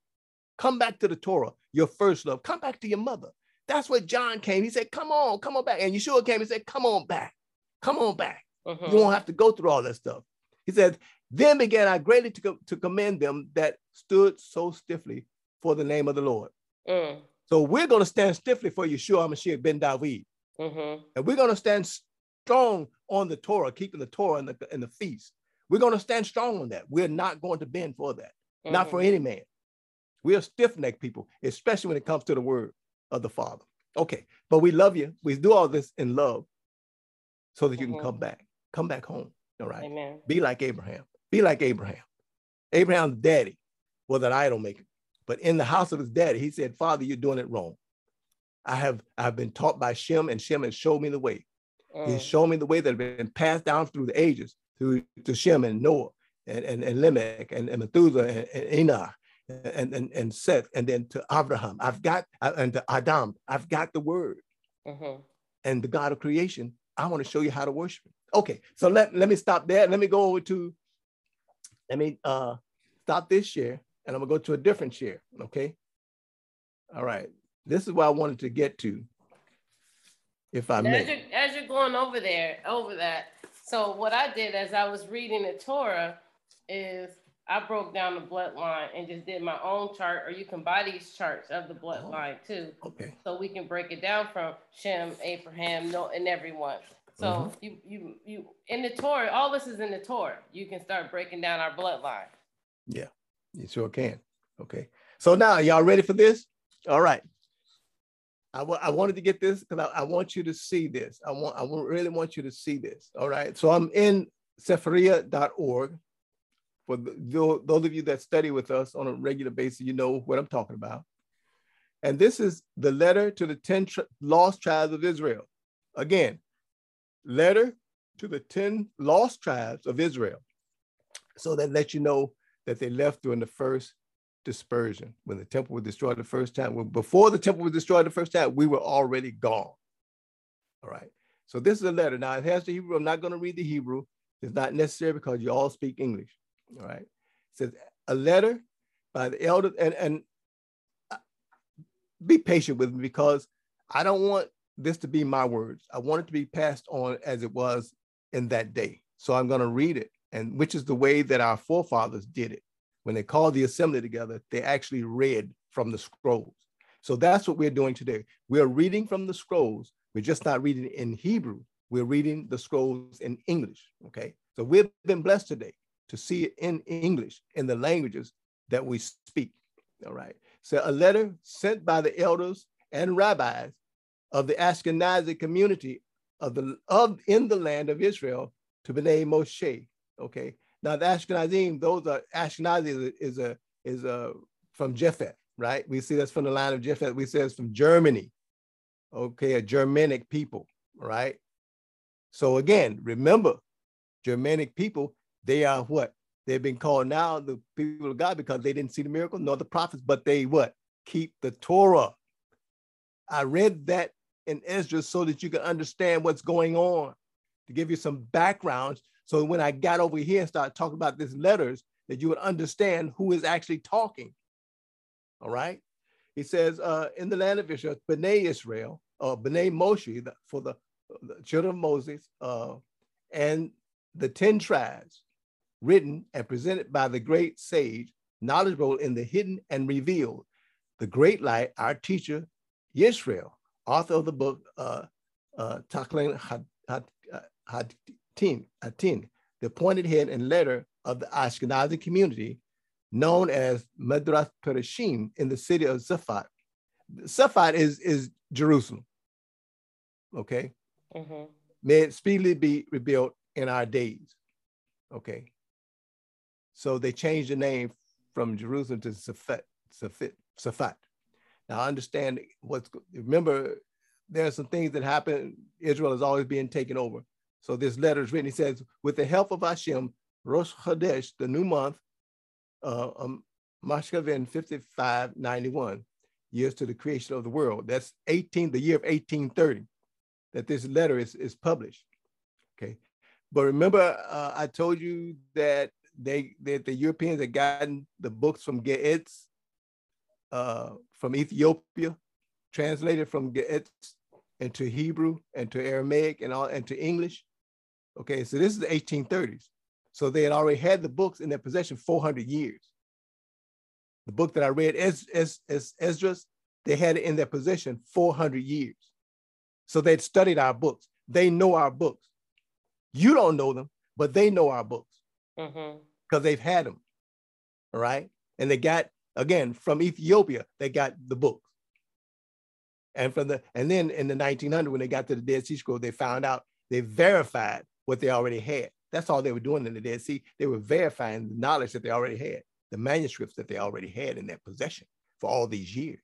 Come back to the Torah, your first love. Come back to your mother. That's what John came. He said, Come on, come on back. And Yeshua came and said, Come on back. Come on back. Uh-huh. You won't have to go through all that stuff. He said, Then began I greatly to, to commend them that stood so stiffly for the name of the Lord. Mm. So we're going to stand stiffly for Yeshua HaMashiach ben David. Mm-hmm. And we're going to stand strong on the Torah, keeping the Torah and the, and the feast. We're going to stand strong on that. We're not going to bend for that, mm-hmm. not for mm-hmm. any man. We are stiff necked people, especially when it comes to the word of the Father. Okay, but we love you. We do all this in love so that you mm-hmm. can come back. Come back home. All right. Amen. Be like Abraham. Be like Abraham. Abraham's daddy was an idol maker. But in the house of his daddy, he said, Father, you're doing it wrong. I have I've been taught by Shem, and Shem has showed me the way. Mm. He's shown me the way that has been passed down through the ages to, to Shem and Noah and, and, and Lamech and, and Methuselah and, and Enoch and, and, and Seth and then to Abraham. I've got and to Adam. I've got the word. Mm-hmm. And the God of creation, I want to show you how to worship him. Okay, so let, let me stop there. Let me go over to, let me uh, stop this share and I'm gonna go to a different share, okay? All right, this is what I wanted to get to, if I as may. You're, as you're going over there, over that, so what I did as I was reading the Torah is I broke down the bloodline and just did my own chart, or you can buy these charts of the bloodline too. Okay. So we can break it down from Shem, Abraham, no, and everyone. So Mhm. you you you in the Torah, all this is in the Torah. You can start breaking down our bloodline. Yeah, you sure can. Okay. So now, y'all ready for this? All right. I I wanted to get this because I, I want you to see this. I want I really want you to see this. All right. So I'm in Sefaria.org. For the, tho- those of you that study with us on a regular basis, you know what I'm talking about. And this is the letter to the 10 tri- lost tribes of Israel. Again, letter to the 10 lost tribes of Israel. So that lets you know that they left during the first dispersion when the temple was destroyed the first time. When, before the temple was destroyed the first time, we were already gone. All right. So this is a letter. Now it has the Hebrew. I'm not going to read the Hebrew. It's not necessary because you all speak English. All right. It says a letter by the elder and and uh, be patient with me because I don't want this to be my words. I want it to be passed on as it was in that day. So I'm going to read it, and which is the way that our forefathers did it. When they called the assembly together, they actually read from the scrolls. So that's what we're doing today. We're reading from the scrolls. We're just not reading in Hebrew. We're reading the scrolls in English. Okay. So we've been blessed today to see it in English in the languages that we speak. All right. So a letter sent by the elders and rabbis of the Ashkenazi community of the of in the land of Israel to Bnei Moshe. Okay. Now the Ashkenazim, those are Ashkenazi is a is a, is a from Japheth, right? We see that's from the line of Japheth. We say it's from Germany. Okay, a Germanic people, right? So again, remember, Germanic people, they are what? They've been called now the people of God because they didn't see the miracle nor the prophets, but they what? Keep the Torah. I read that in Ezra so that you can understand what's going on, to give you some backgrounds. So when I got over here and started talking about these letters, that you would understand who is actually talking. All right. He says, uh, in the land of Israel, B'nai Israel, uh, B'nai Moshe, the, for the, the children of Moses, uh, and the 10 tribes, written and presented by the great sage, knowledgeable in the hidden and revealed, the great light, our teacher, Yisrael, author of the book, uh, uh, Taklin Had- Had- uh, Hatin, the appointed head and leader of the Ashkenazi community, known as Madras Pereshim in the city of Safat. Safat is, is Jerusalem. Okay. Mhm. May it speedily be rebuilt in our days. Okay. So they changed the name from Jerusalem to. Safat. Safat. Now understand what's remember there are some things that happen. Israel is always being taken over. So this letter is written. He says, with the help of Hashem, Rosh Chodesh, the new month, uh, um, Mashkavin 5591, years to the creation of the world. That's 18, the year of 1830, that this letter is, is published. Okay. But remember, uh, I told you that they that the Europeans had gotten the books from Ge'ez, uh, from Ethiopia, translated from Ge'ez into Hebrew and to Aramaic and all and to English. Okay, so this is the 1830s. So they had already had the books in their possession 400 years. The book that I read, Es, Es, Es, Esdras, they had it in their possession 400 years. So they'd studied our books. They know our books. You don't know them, but they know our books mm-hmm. because they've had them. All right. And they got, again, from Ethiopia, they got the books. And from the and then in the 1900, when they got to the Dead Sea Scroll, they found out they verified what they already had. That's all they were doing in the Dead Sea. They were verifying the knowledge that they already had, the manuscripts that they already had in their possession for all these years.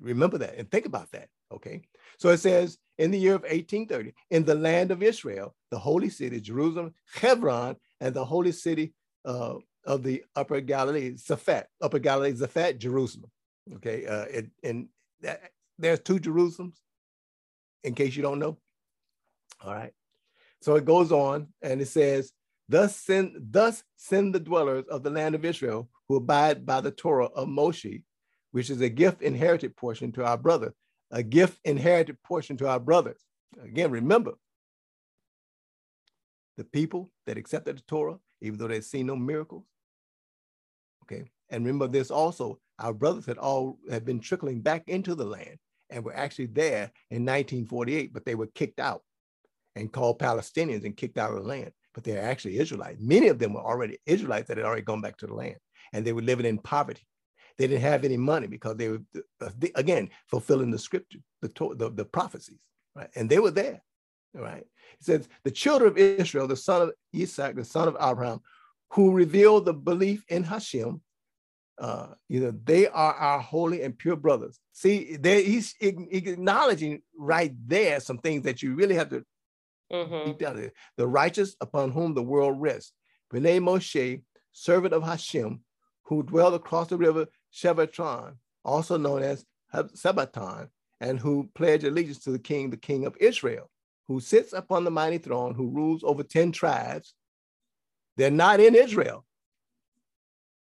Remember that and think about that. Okay. So it says in the year of 1830, in the land of Israel, the holy city, Jerusalem, Hebron, and the holy city uh, of the Upper Galilee, Zaphat, Upper Galilee, Zaphat, Jerusalem. Okay. Uh, it, and that, there's two Jerusalems, in case you don't know. All right. So it goes on and it says, Thus send, thus send the dwellers of the land of Israel who abide by the Torah of Moshe, which is a gift inherited portion to our brother, a gift inherited portion to our brothers. Again, remember, the people that accepted the Torah, even though they'd seen no miracles, Okay. And remember this also, our brothers had all had been trickling back into the land and were actually there in 1948, but they were kicked out and called Palestinians and kicked out of the land. But they're actually Israelites. Many of them were already Israelites that had already gone back to the land and they were living in poverty. They didn't have any money because they were, uh, again, fulfilling the scripture, the, the, the prophecies, right? And they were there, right? It says, the children of Israel, the son of Isaac, the son of Abraham, who revealed the belief in Hashem, uh, you know, they are our holy and pure brothers. See, there he's acknowledging right there some things that you really have to mm-hmm. The righteous upon whom the world rests. B'nai Moshe, servant of Hashem, who dwelled across the river Shevatron, also known as Sabbaton, and who pledged allegiance to the king, the king of Israel, who sits upon the mighty throne, who rules over 10 tribes. They're not in Israel.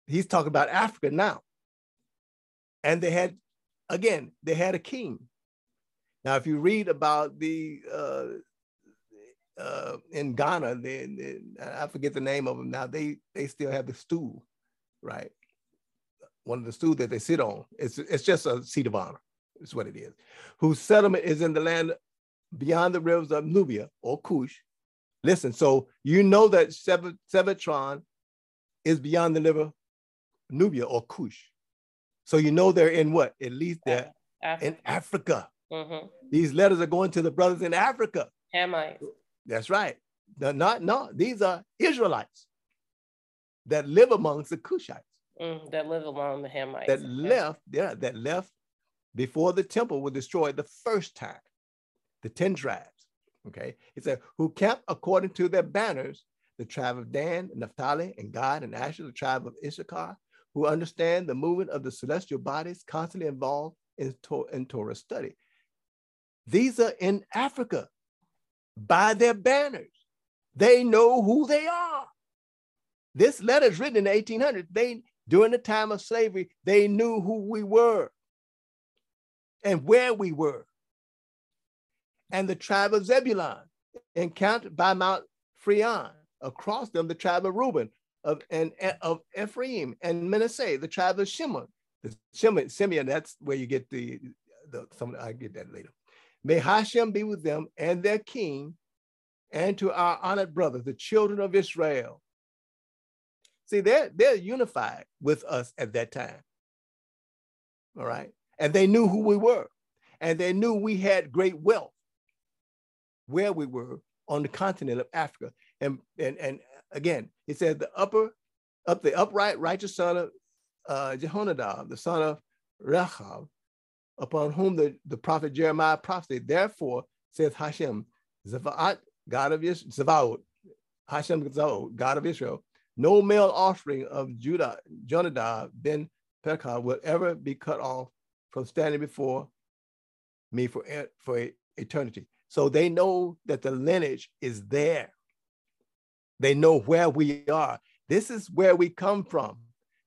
He's talking about Africa now. And they had, again, they had a king. Now, if you read about the, uh, uh, in Ghana, they, they, I forget the name of them now, they, they still have the stool, right? One of the stools that they sit on. It's, it's just a seat of honor, is what it is. Whose settlement is in the land beyond the rivers of Nubia or Cush. Listen, so you know that Sevatron is beyond the river Nubia or Cush. So you know they're in what? At least they're Africa. in Africa. Mm-hmm. These letters are going to the brothers in Africa. Hamites. That's right. They're not, no, these are Israelites that live amongst the Cushites. Mm, that live among the Hamites. That left, yeah, that left before the temple was destroyed the first time the 10 tribes. Okay. It said, who kept according to their banners the tribe of Dan, and Naphtali, and Gad, and Asher, the tribe of Issachar, who understand the movement of the celestial bodies, constantly involved in, in Torah study. These are in Africa by their banners. They know who they are. This letter is written in the 1800s. They, during the time of slavery, they knew who we were and where we were and the tribe of Zebulun, encamped by Mount Freon. Across them, the tribe of Reuben, of, and, of Ephraim, and Manasseh, the tribe of Shimon. The Shimon, Simeon, that's where you get the, the some, I get that later. May Hashem be with them and their king, and to our honored brothers, the children of Israel. See, they're, they're unified with us at that time. All right. And they knew who we were, and they knew we had great wealth where we were on the continent of Africa. And, and, and again, he said the upper, up the upright righteous son of uh, Jehonadab, the son of Rechab, upon whom the, the prophet Jeremiah prophesied. Therefore, says Hashem, Zavaat, God of Israel, Hashem Zavaot, God of Israel, no male offspring of Judah, Jonadab ben Pekah will ever be cut off from standing before me for, for eternity. So they know that the lineage is there. They know where we are. This is where we come from,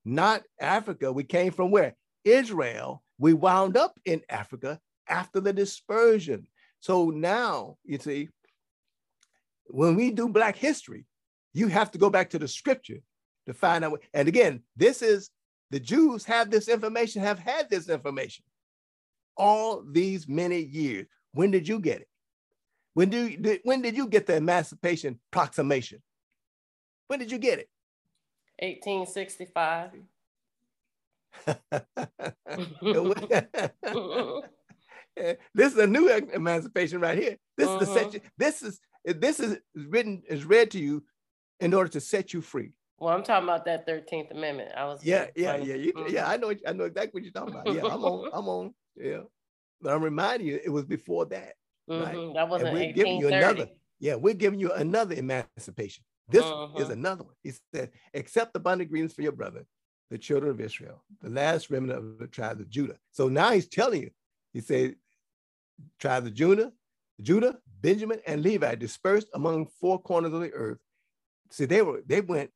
not Africa. We came from where? Israel. We wound up in Africa after the dispersion. So now, you see, when we do Black history, you have to go back to the scripture to find out. And again, this is the Jews have this information, have had this information all these many years. When did you get it? When did, when did you get the Emancipation Proclamation? When did you get it? 1865. this is a new emancipation right here. This uh-huh. is the set you, this is this is written is read to you in order to set you free. Well, I'm talking about that 13th Amendment. I was yeah, yeah, yeah, you, mm-hmm. yeah. I know, I know exactly what you're talking about. Yeah, I'm on, I'm on. Yeah, but I'm reminding you, it was before that. Mm-hmm. Right? That wasn't and we're giving you another. Yeah, we're giving you another emancipation. This uh-huh. is another one. He said, accept the bond agreements for your brother, the children of Israel, the last remnant of the tribe of Judah. So now he's telling you, he said, tribe of Judah, Judah, Benjamin, and Levi dispersed among four corners of the earth. See, they were they went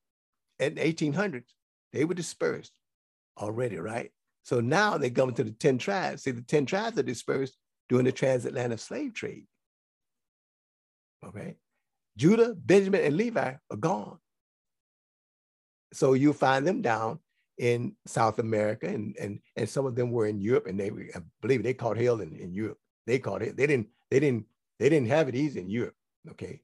in the 1800s. They were dispersed already, right? So now they come to the 10 tribes. See, the 10 tribes are dispersed during the transatlantic slave trade. Okay. Judah, Benjamin, and Levi are gone. So you find them down in South America, and and and some of them were in Europe, and they I believe they caught hell in, in Europe. They caught it. They didn't. They didn't. They didn't have it easy in Europe. Okay,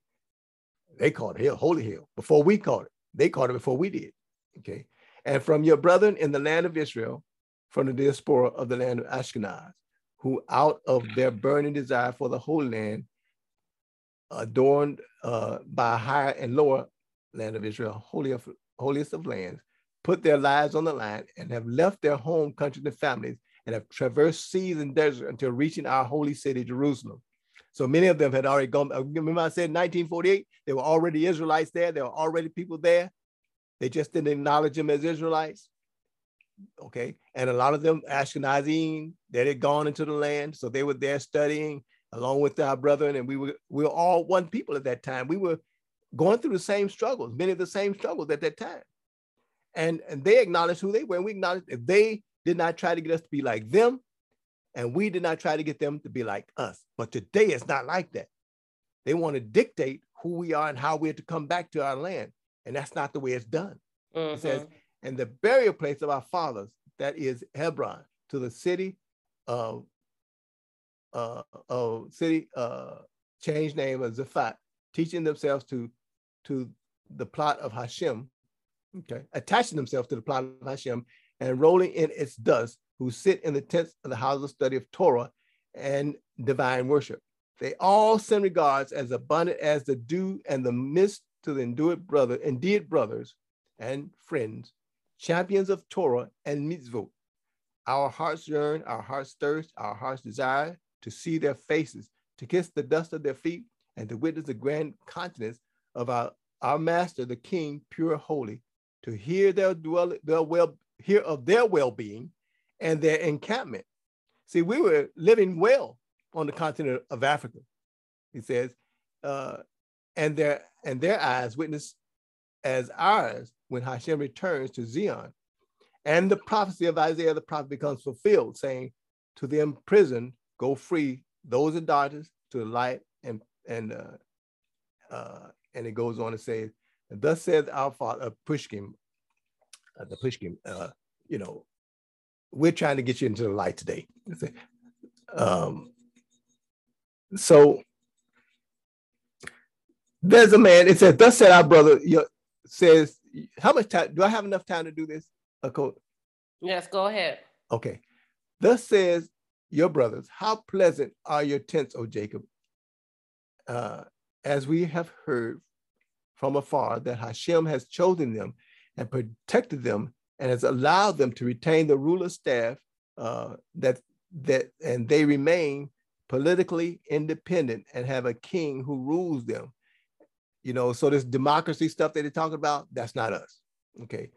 they caught hell, holy hell, before we caught it. They caught it before we did. Okay, and from your brethren in the land of Israel, from the diaspora of the land of Ashkenaz, who out of their burning desire for the Holy Land, adorned uh, by higher and lower land of Israel, holiest, holiest of lands, put their lives on the line and have left their home countries and families and have traversed seas and deserts until reaching our holy city, Jerusalem. So many of them had already gone. Uh, remember, I said 1948, there were already Israelites there. There were already people there. They just didn't acknowledge them as Israelites. Okay. And a lot of them, Ashkenazim, they had gone into the land. So they were there studying along with our brethren. And we were, we were all one people at that time. We were going through the same struggles, many of the same struggles at that time and, and they acknowledged who they were. And we acknowledged if they did not try to get us to be like them, and we did not try to get them to be like us. But today it's not like that. They want to dictate who we are and how we're to come back to our land. And that's not the way it's done. Mm-hmm. It says, mm-hmm. and the burial place of our fathers, that is Hebron, to the city of uh, of city uh, changed name of Zaphat, teaching themselves to to the plot of Hashem, okay, attaching themselves to the plot of Hashem and rolling in its dust, who sit in the tents of the house of study of Torah and divine worship. They all send regards as abundant as the dew and the mist to the endured brother, indeed brothers and friends, champions of Torah and mitzvot. Our hearts yearn, our hearts thirst, our hearts desire to see their faces, to kiss the dust of their feet, and to witness the grand countenance of our, our master, the king, pure, holy, to hear their dwell, their well, hear of their well-being and their encampment. See, we were living well on the continent of Africa. He says, uh, and their and their eyes witness as ours when Hashem returns to Zion. And the prophecy of Isaiah the prophet becomes fulfilled, saying, To the imprisoned, go free, those in darkness to the light, and and uh, uh, and it goes on to say, thus says our father, uh, Pushkim, uh, the Pushkim, uh, you know, we're trying to get you into the light today. Um, so there's a man, it says, thus said our brother, you says, how much time, do I have enough time to do this? A quote. Yes, go ahead. Okay. Thus says your brothers, how pleasant are your tents, O Jacob, uh, as we have heard from afar that Hashem has chosen them and protected them and has allowed them to retain the ruler staff uh, that that and they remain politically independent and have a king who rules them. You know, so this democracy stuff that they're talking about, that's not us. Okay.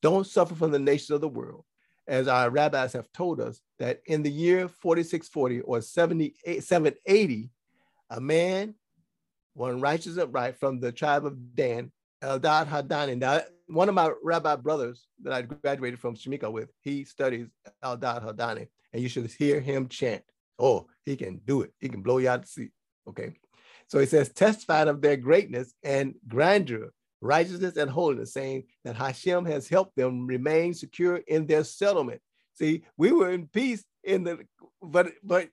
Don't suffer from the nations of the world. As our rabbis have told us that in the year 4640 or 780, a man, one righteous upright from the tribe of Dan, Eldad Hadani. Now, one of my rabbi brothers that I graduated from Shemika with, he studies Eldad Hadani, and you should hear him chant. Oh, he can do it. He can blow you out to sea. Okay. So he says, testified of their greatness and grandeur, righteousness and holiness, saying that Hashem has helped them remain secure in their settlement. See, we were in peace in the, but but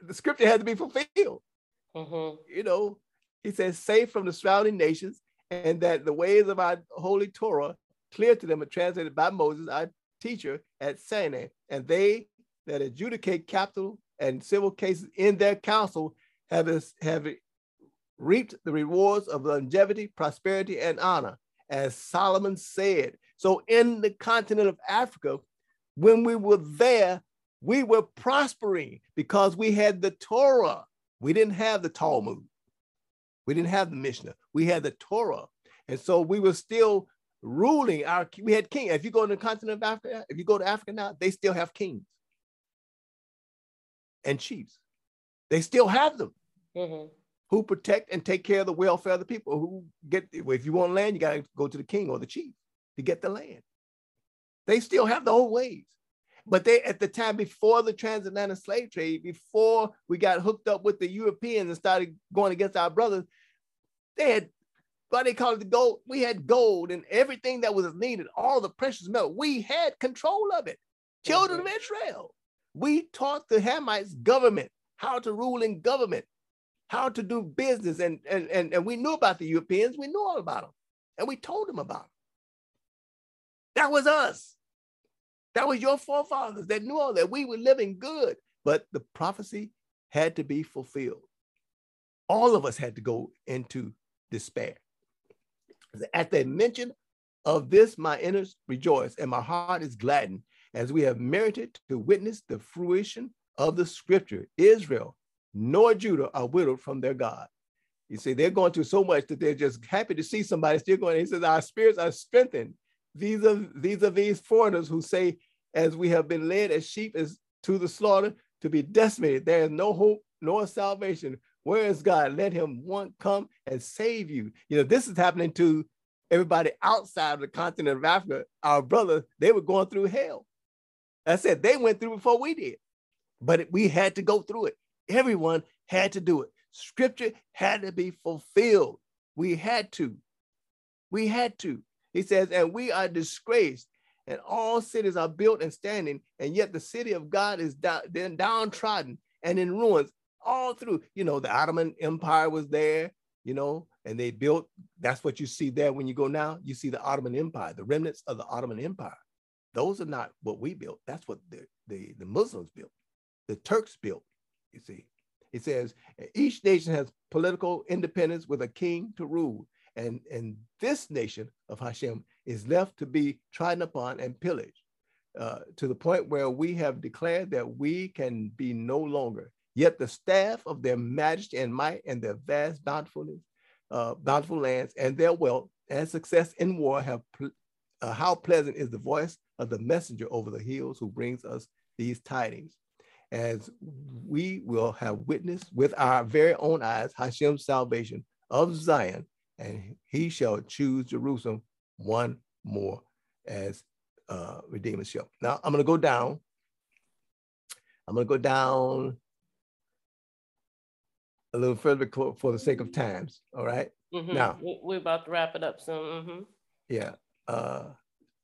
the scripture had to be fulfilled. Mm-hmm. You know, he says, safe from the surrounding nations, and that the ways of our holy Torah clear to them are translated by Moses, our teacher at Sinai, and they that adjudicate capital and civil cases in their council have, have reaped the rewards of longevity, prosperity, and honor, as Solomon said. So in the continent of Africa, when we were there, we were prospering because we had the Torah. We didn't have the Talmud. We didn't have the Mishnah. We had the Torah. And so we were still ruling our, we had king. If you go to the continent of Africa, if you go to Africa now, they still have kings and chiefs. They still have them mm-hmm. who protect and take care of the welfare of the people who get, if you want land, you got to go to the king or the chief to get the land. They still have the old ways. But they, at the time before the transatlantic slave trade, before we got hooked up with the Europeans and started going against our brothers, they had why they call it the gold. We had gold and everything that was needed, all the precious metal. We had control of it. Children of Israel. We taught the Hamites government, how to rule in government, how to do business. And, and, and, and we knew about the Europeans. We knew all about them. And we told them about them. That was us. That was your forefathers that knew all that. We were living good, but the prophecy had to be fulfilled. All of us had to go into despair. At the mention of this, my inner rejoice and my heart is gladdened as we have merited to witness the fruition of the scripture. Israel nor Judah are widowed from their God. You see, they're going through so much that they're just happy to see somebody still going. He says, Our spirits are strengthened. These are these are these foreigners who say, as we have been led as sheep is to the slaughter, to be decimated. There is no hope nor salvation. Where is God? Let him one come and save you. You know, this is happening to everybody outside of the continent of Africa. Our brothers, they were going through hell. I said they went through before we did, but we had to go through it. Everyone had to do it. Scripture had to be fulfilled. We had to. We had to. He says, and we are disgraced, and all cities are built and standing, and yet the city of God is down, downtrodden and in ruins all through. You know, the Ottoman Empire was there, you know, and they built, that's what you see there when you go now. You see the Ottoman Empire, the remnants of the Ottoman Empire. Those are not what we built. That's what the, the, the Muslims built, the Turks built, you see. It says each nation has political independence with a king to rule. And, and this nation of Hashem is left to be trodden upon and pillaged uh, to the point where we have declared that we can be no longer. Yet the staff of their majesty and might and their vast bountifulness, uh, bountiful lands and their wealth and success in war have uh, how pleasant is the voice of the messenger over the hills who brings us these tidings. As we will have witnessed with our very own eyes Hashem's salvation of Zion, and he shall choose Jerusalem one more as uh, Redeemer's shall. Now I'm going to go down. I'm going to go down a little further for the sake of times. All right? mm-hmm. Now we're about to wrap it up soon. Mm-hmm. Yeah uh,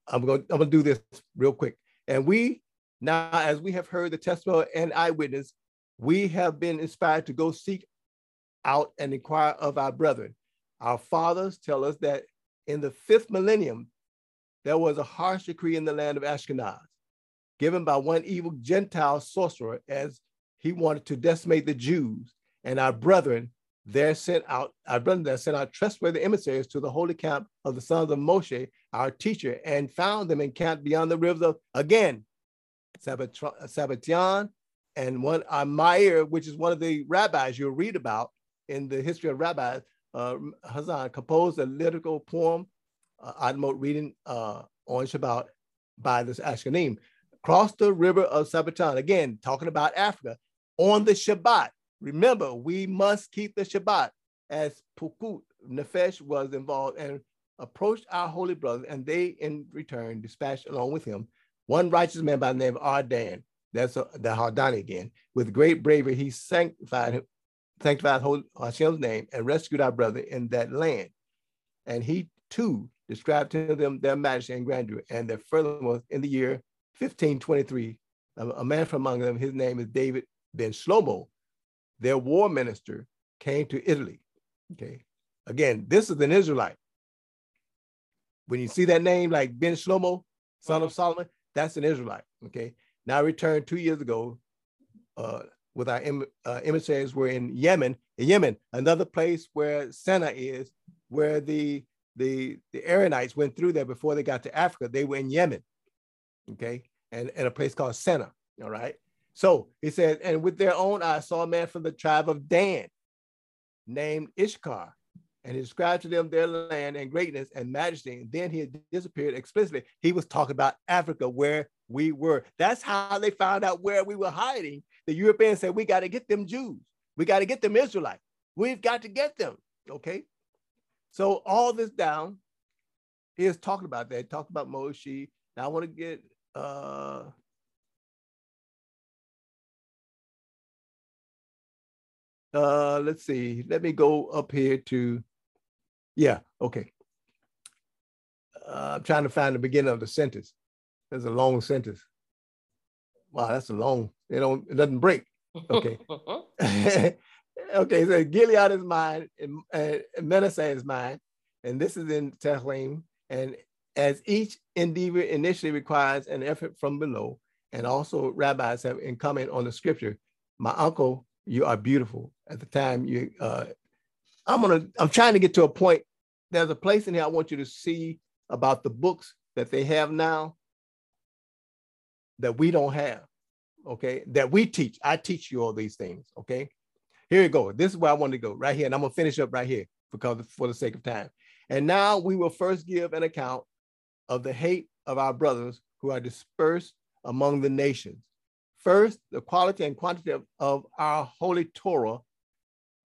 I'm going I'm going to do this real quick. And we now, as we have heard the testimony and eyewitness, we have been inspired to go seek out and inquire of our brethren. Our fathers tell us that in the fifth millennium, there was a harsh decree in the land of Ashkenaz, given by one evil Gentile sorcerer as he wanted to decimate the Jews. And our brethren there sent out, our brethren there sent out trustworthy emissaries to the holy camp of the sons of Moshe, our teacher, and found them encamped beyond the rivers of, again, Sabbathyan and one Meir, which is one of the rabbis you'll read about in the history of rabbis, uh, Hazan composed a lyrical poem, uh, reading uh, on Shabbat by this Ashkenim. Cross the river of Sabbathyan, again, talking about Africa, on the Shabbat. Remember, we must keep the Shabbat as Pukut Nefesh was involved and approached our holy brothers, and they in return dispatched along with him one righteous man by the name of Ardan. That's a, the Hardani again. With great bravery, he sanctified him, sanctified Hashem's name and rescued our brother in that land. And he too described to them their majesty and grandeur. And that furthermore, in the year 1523, a, man from among them, his name is David ben Shlomo, their war minister came to Italy. Okay. Again, this is an Israelite. When you see that name like Ben Shlomo, son of Solomon, that's an Israelite. Okay. Now returned two years ago uh, with our uh, emissaries were in Yemen, in Yemen, another place where Senna is, where the the the Aaronites went through there before they got to Africa. They were in Yemen, okay, and, and a place called Senna. All right. So he said, and with their own eyes saw a man from the tribe of Dan named Ishkar, and he described to them their land and greatness and majesty. And then he disappeared explicitly. He was talking about Africa, where we were. That's how they found out where we were hiding. The Europeans said, We got to get them Jews. We got to get them Israelites. We've got to get them. Okay. So all this down, he is talking about that. Talked about Moshe. Now I want to get uh uh, let's see, let me go up here to, Yeah, okay. Uh, I'm trying to find the beginning of the sentence. There's a long sentence. Wow, that's a long, it don't, it doesn't break. Okay. okay, so Gilead is mine and, and Manasseh is mine. And this is in Tehillim. And as each endeavor initially requires an effort from below, and also rabbis have in comment on the scripture, my uncle, you are beautiful. At the time you, uh, I'm gonna, I'm trying to get to a point. There's a place in here I want you to see about the books that they have now that we don't have, okay? That we teach. I teach you all these things, okay? Here you go. This is where I want to go right here. And I'm gonna finish up right here because for the sake of time. And now we will first give an account of the hate of our brothers who are dispersed among the nations. First, the quality and quantity of, of our holy Torah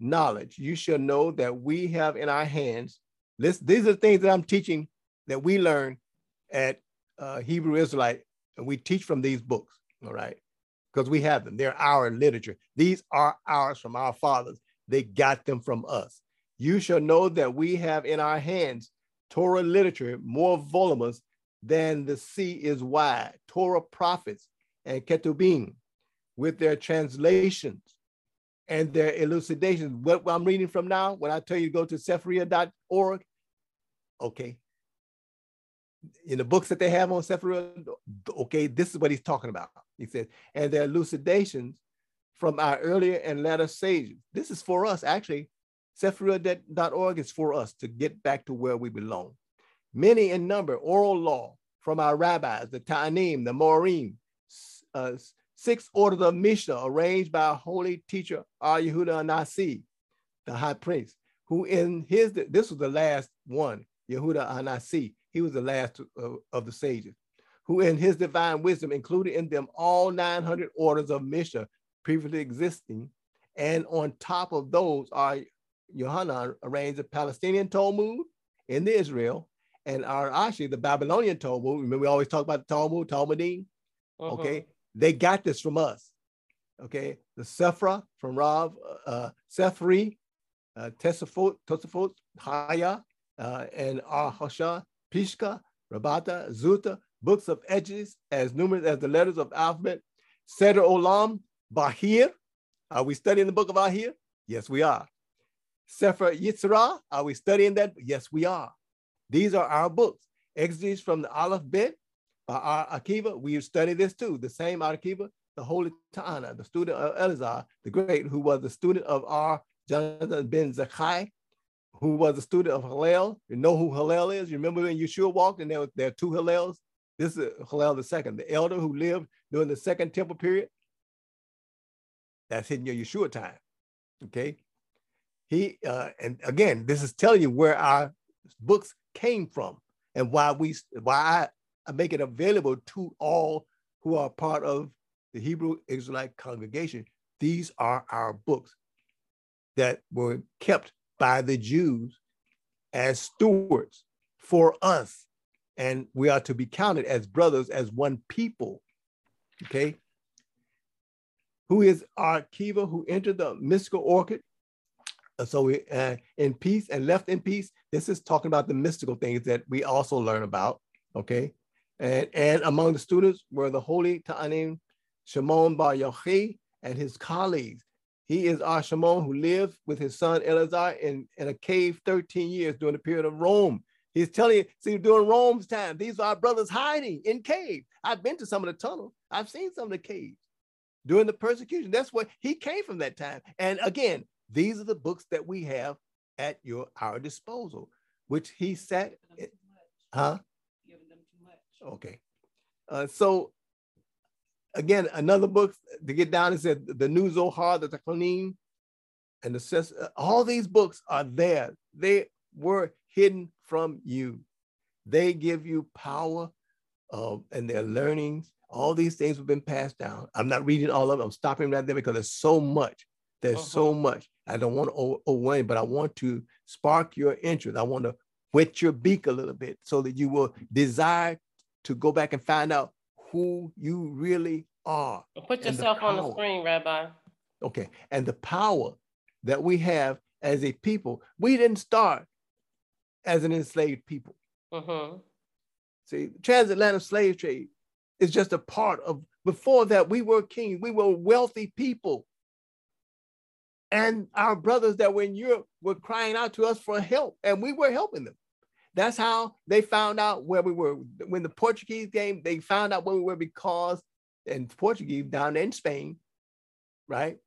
knowledge. You shall know that we have in our hands, this, these are the things that I'm teaching that we learn at uh, Hebrew Israelite, and we teach from these books, all right? Because we have them. They're our literature. These are ours from our fathers. They got them from us. You shall know that we have in our hands Torah literature more voluminous than the sea is wide. Torah prophets and Ketubim with their translations and their elucidations. What I'm reading from now, when I tell you to go to Sefaria.org, okay. In the books that they have on Sefaria, okay, this is what he's talking about. He said, and their elucidations from our earlier and latter sages. This is for us, actually. Sefaria.org is for us to get back to where we belong. Many in number, oral law from our rabbis, the Ta'anim, the Morim, uh, six orders of Mishnah arranged by our holy teacher, Ar Yehuda Nasi, the high priest, who in his, this was the last one, Yehuda Anasi, he was the last of, of the sages, who in his divine wisdom included in them all 900 orders of Mishnah previously existing. And on top of those are Yohanan arranged the Palestinian Talmud in the Israel and our actually the Babylonian Talmud. Remember, we always talk about the Talmud, Talmudim. Uh-huh. Okay, they got this from us. Okay, the Sephra from Rav, uh, Sephri, uh, Tesafot, Tosafot, Haya, uh, and Ahasha, Pishka, Rabata, Zuta, books of edges as numerous as the letters of alphabet. Seder Olam, Bahir. Are we studying the book of Ahir? Yes, we are. Sefer Yetzirah, are we studying that? Yes, we are. These are our books. Exegesis from the Aleph Bet by our Akiva. We study this too. The same Akiva, the Holy Ta'ana, the student of Elazar, the great, who was the student of our Jonathan ben Zakkai, who was a student of Hillel. You know who Hillel is? You remember when Yeshua walked and there, were, there two Hillels? This is Hillel second, the elder who lived during the second temple period. That's in your Yeshua time. Okay. He uh, and again, this is telling you where our books came from and why we why I make it available to all who are part of the Hebrew Israelite congregation. These are our books that were kept by the Jews as stewards for us. And we are to be counted as brothers, as one people. Okay. Who is our Kiva who entered the mystical orchid so we uh, in peace and left in peace. This is talking about the mystical things that we also learn about. Okay, and and among the students were the holy Ta'anim Shimon Bar Yochai and his colleagues. He is our Shimon who lived with his son Elazar in, in a cave 13 years during the period of Rome. He's telling you, see, during Rome's time, these are our brothers hiding in caves. I've been to some of the tunnels. I've seen some of the caves during the persecution. That's what he came from that time. And again, these are the books that we have at your our disposal, which he said, huh? Okay. Uh, so again, another book to get down is said the New Zohar, the Teklonim, and the all these books are there. They were hidden from you. They give you power uh, and their learnings. All these things have been passed down. I'm not reading all of them. I'm stopping right there because there's so much. There's uh-huh. so much. I don't want to overwhelm, but I want to spark your interest. I want to whet your beak a little bit so that you will desire to go back and find out who you really are. Put yourself the on the screen, Rabbi. Okay. And the power that we have as a people, we didn't start as an enslaved people. Mm-hmm. See, transatlantic slave trade is just a part of, before that, we were kings, we were wealthy people. And our brothers that were in Europe were crying out to us for help, and we were helping them. That's how they found out where we were. When the Portuguese came, they found out where we were because, and Portuguese down in Spain, right?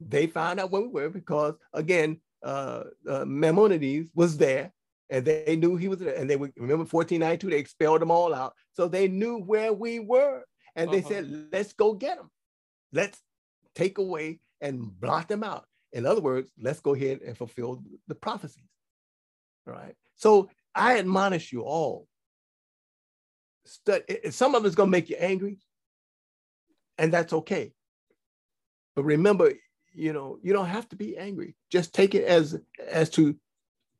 They found out where we were because, again, uh, uh, Maimonides was there and they knew he was there. And they would remember 1492, they expelled them all out. So they knew where we were. And they uh-huh. said, let's go get them. Let's take away and blot them out. In other words, let's go ahead and fulfill the prophecies. All right. So I admonish you all. Study, some of it's going to make you angry, and that's okay. But remember, you know, you don't have to be angry. Just take it as as to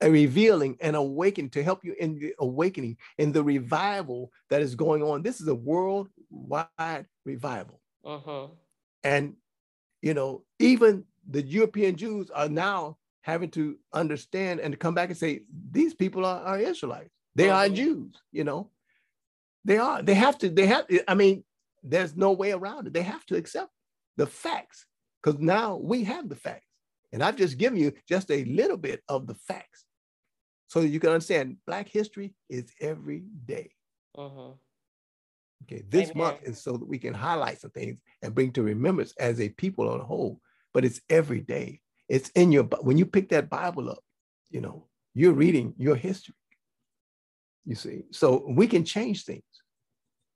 a revealing and awakening to help you in the awakening in the revival that is going on. This is a worldwide revival. Uh-huh. And you know, even the European Jews are now having to understand and to come back and say, these people are, are Israelites. They are uh-huh. Jews, you know. They are. They have to, they have, I mean, there's no way around it. They have to accept the facts because now we have the facts. And I've just given you just a little bit of the facts so that you can understand Black history is every day. Uh-huh. Okay, this Amen. month is so that we can highlight some things and bring to remembrance as a people on a whole, but it's every day. It's in your, when you pick that Bible up, you know, you're reading your history. You see, so we can change things.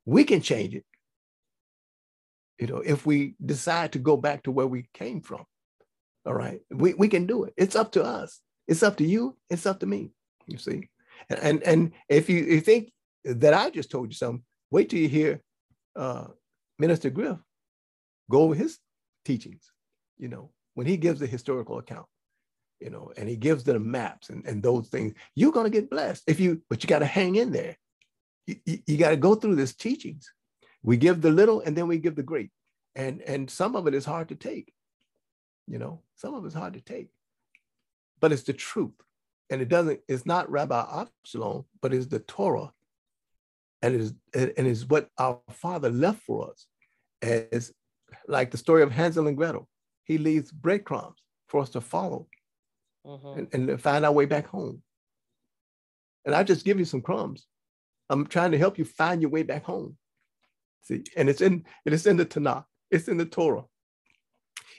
We can change it. You know, if we decide to go back to where we came from, all right, we, we can do it. It's up to us. It's up to you. It's up to me. You see, and and, and if you, you think that I just told you something, wait till you hear uh, Minister Griff go over his teachings. You know, when he gives the historical account, you know, and he gives them maps and, and those things, you're to get blessed if you, but you got to hang in there. You, you, you got to go through this teachings. We give the little and then we give the great. And, and some of it is hard to take, you know, some of it's hard to take, but it's the truth. And it doesn't, it's not Rabbi Absalom, but it's the Torah. And it is, and is what our father left for us as like the story of Hansel and Gretel he leaves breadcrumbs for us to follow mm-hmm. and, and find our way back home. And I just give you some crumbs. I'm trying to help you find your way back home. See, and it's in it's in the Tanakh, it's in the Torah,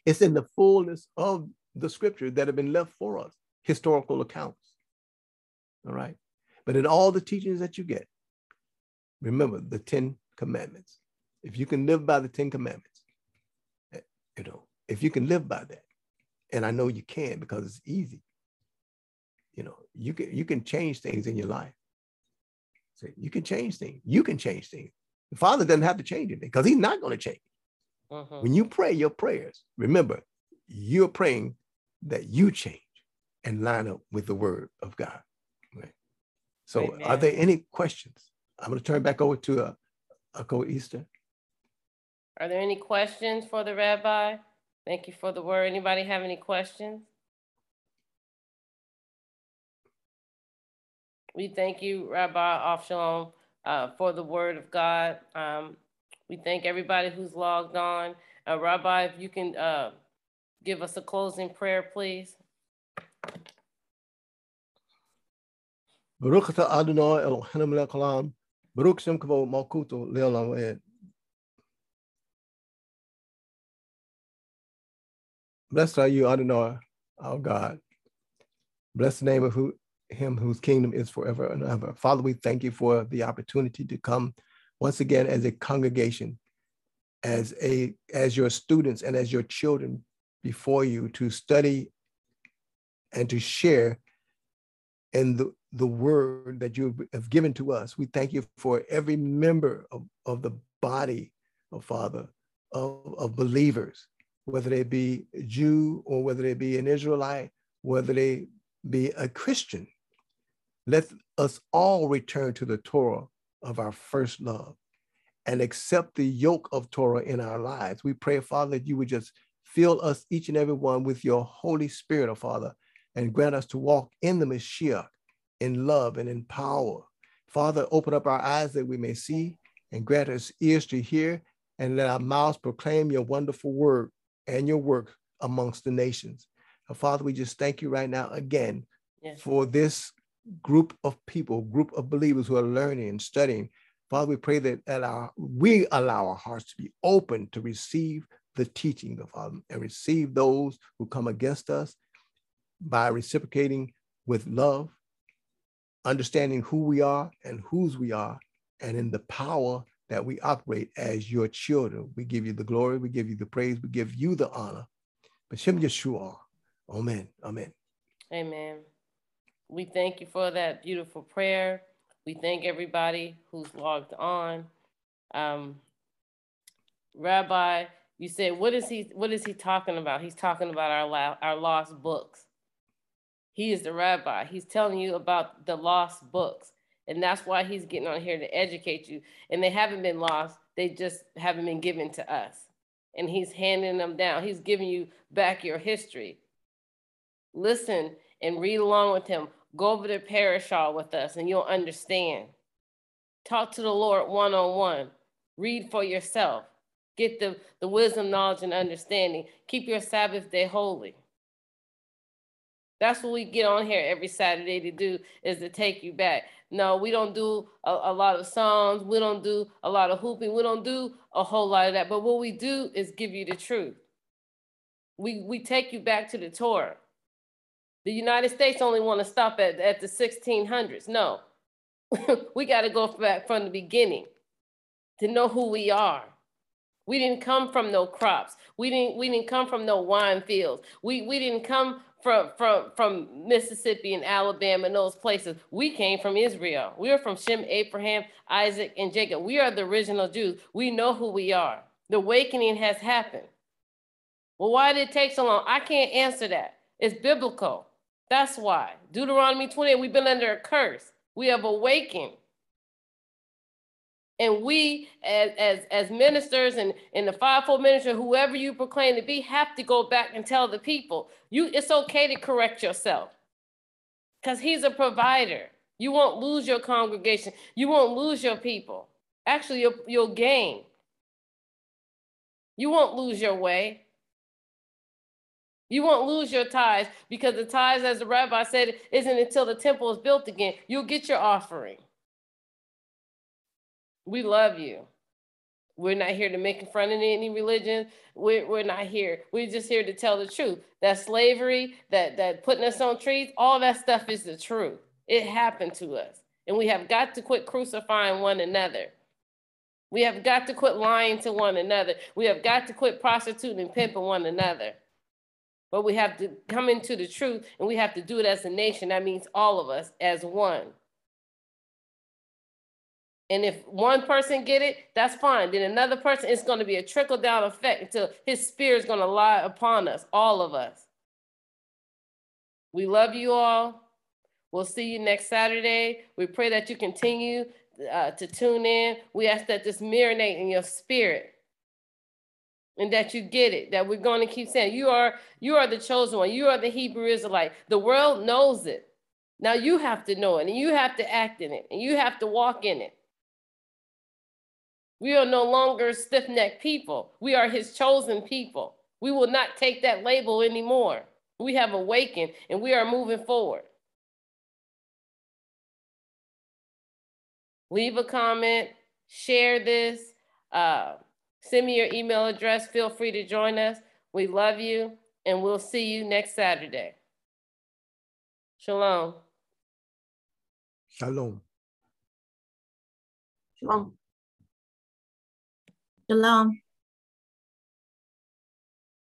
it's in the fullness of the scripture that have been left for us, historical accounts. All right. But in all the teachings that you get, remember the 10 commandments. If you can live by the 10 commandments, eh, you know, if you can live by that, and I know you can because it's easy, you know, you can you can change things in your life. So you can change things. You can change things. The Father doesn't have to change anything because He's not going to change. Uh-huh. When you pray your prayers, remember you're praying that you change and line up with the Word of God. Right? So, Amen. are there any questions? I'm going to turn back over to a Uncle Easter. Are there any questions for the Rabbi? Thank you for the word. Anybody have any questions? We thank you, Rabbi Avshalom, uh, for the word of God. Um, we thank everybody who's logged on. Uh, Rabbi, if you can uh, give us a closing prayer, please. Blessed are you, Adonai, our God. Bless the name of who, him whose kingdom is forever and ever. Father, we thank you for the opportunity to come once again as a congregation, as a as your students and as your children before you to study and to share in the, the word that you have given to us. We thank you for every member of, of the body of Father, of, of believers whether they be Jew or whether they be an Israelite, whether they be a Christian. Let us all return to the Torah of our first love and accept the yoke of Torah in our lives. We pray, Father, that you would just fill us, each and every one, with your Holy Spirit, oh Father, and grant us to walk in the Mashiach in love and in power. Father, open up our eyes that we may see and grant us ears to hear and let our mouths proclaim your wonderful word and your work amongst the nations. Father, we just thank you right now again yes. for this group of people, group of believers who are learning and studying. Father, we pray that, that our, we allow our hearts to be open to receive the teaching of Father and receive those who come against us by reciprocating with love, understanding who we are and whose we are, and in the power that we operate as your children. We give you the glory, we give you the praise, we give you the honor. B'Shem Yeshua. Amen. Amen. Amen. We thank you for that beautiful prayer. We thank everybody who's logged on. Um, Rabbi, you said, what is he? What is he talking about? He's talking about our our lost books. He is the rabbi. He's telling you about the lost books, and that's why he's getting on here to educate you. And they haven't been lost; they just haven't been given to us. And he's handing them down. He's giving you back your history. Listen and read along with him. Go over to Parashah with us and you'll understand. Talk to the Lord one on one. Read for yourself. Get the, the wisdom, knowledge, and understanding. Keep your Sabbath day holy. That's what we get on here every Saturday to do is to take you back. No, we don't do a, a, lot of songs. We don't do a lot of hooping. We don't do a whole lot of that. But what we do is give you the truth. We we take you back to the Torah. The United States only want to stop at, at the 1600s. No, we got to go back from the beginning to know who we are. We didn't come from no crops. We didn't we didn't come from no wine fields. We we didn't come from from from Mississippi and Alabama and those places. We came from Israel. We are from Shem, Abraham, Isaac, and Jacob. We are the original Jews. We know who we are. The awakening has happened. Well, why did it take so long? I can't answer that. It's biblical. That's why. Deuteronomy 28, we've been under a curse. We have awakened. And we, as, as, as ministers and in the fivefold ministry, whoever you proclaim to be, have to go back and tell the people, you it's okay to correct yourself. Because he's a provider. You won't lose your congregation. You won't lose your people. Actually, you'll, you'll gain. You won't lose your way. You won't lose your tithes because the tithes, as the rabbi said, isn't until the temple is built again. You'll get your offering. We love you. We're not here to make fun of any religion. We're, we're not here. We're just here to tell the truth. That slavery, that, that putting us on trees, all that stuff is the truth. It happened to us. And we have got to quit crucifying one another. We have got to quit lying to one another. We have got to quit prostituting and pimping one another. But we have to come into the truth and we have to do it as a nation. That means all of us as one. And if one person get it, that's fine. Then another person, it's going to be a trickle down effect until his spirit is going to lie upon us, all of us. We love you all. We'll see you next Saturday. We pray that you continue uh, to tune in. We ask that this marinate in your spirit and that you get it that we're going to keep saying you are you are the chosen one you are the hebrew israelite the world knows it now you have to know it and you have to act in it and you have to walk in it we are no longer stiff-necked people we are his chosen people we will not take that label anymore we have awakened and we are moving forward leave a comment share this uh, Send me your email address. Feel free to join us. We love you, and we'll see you next Saturday. Shalom. Shalom. Shalom. Shalom.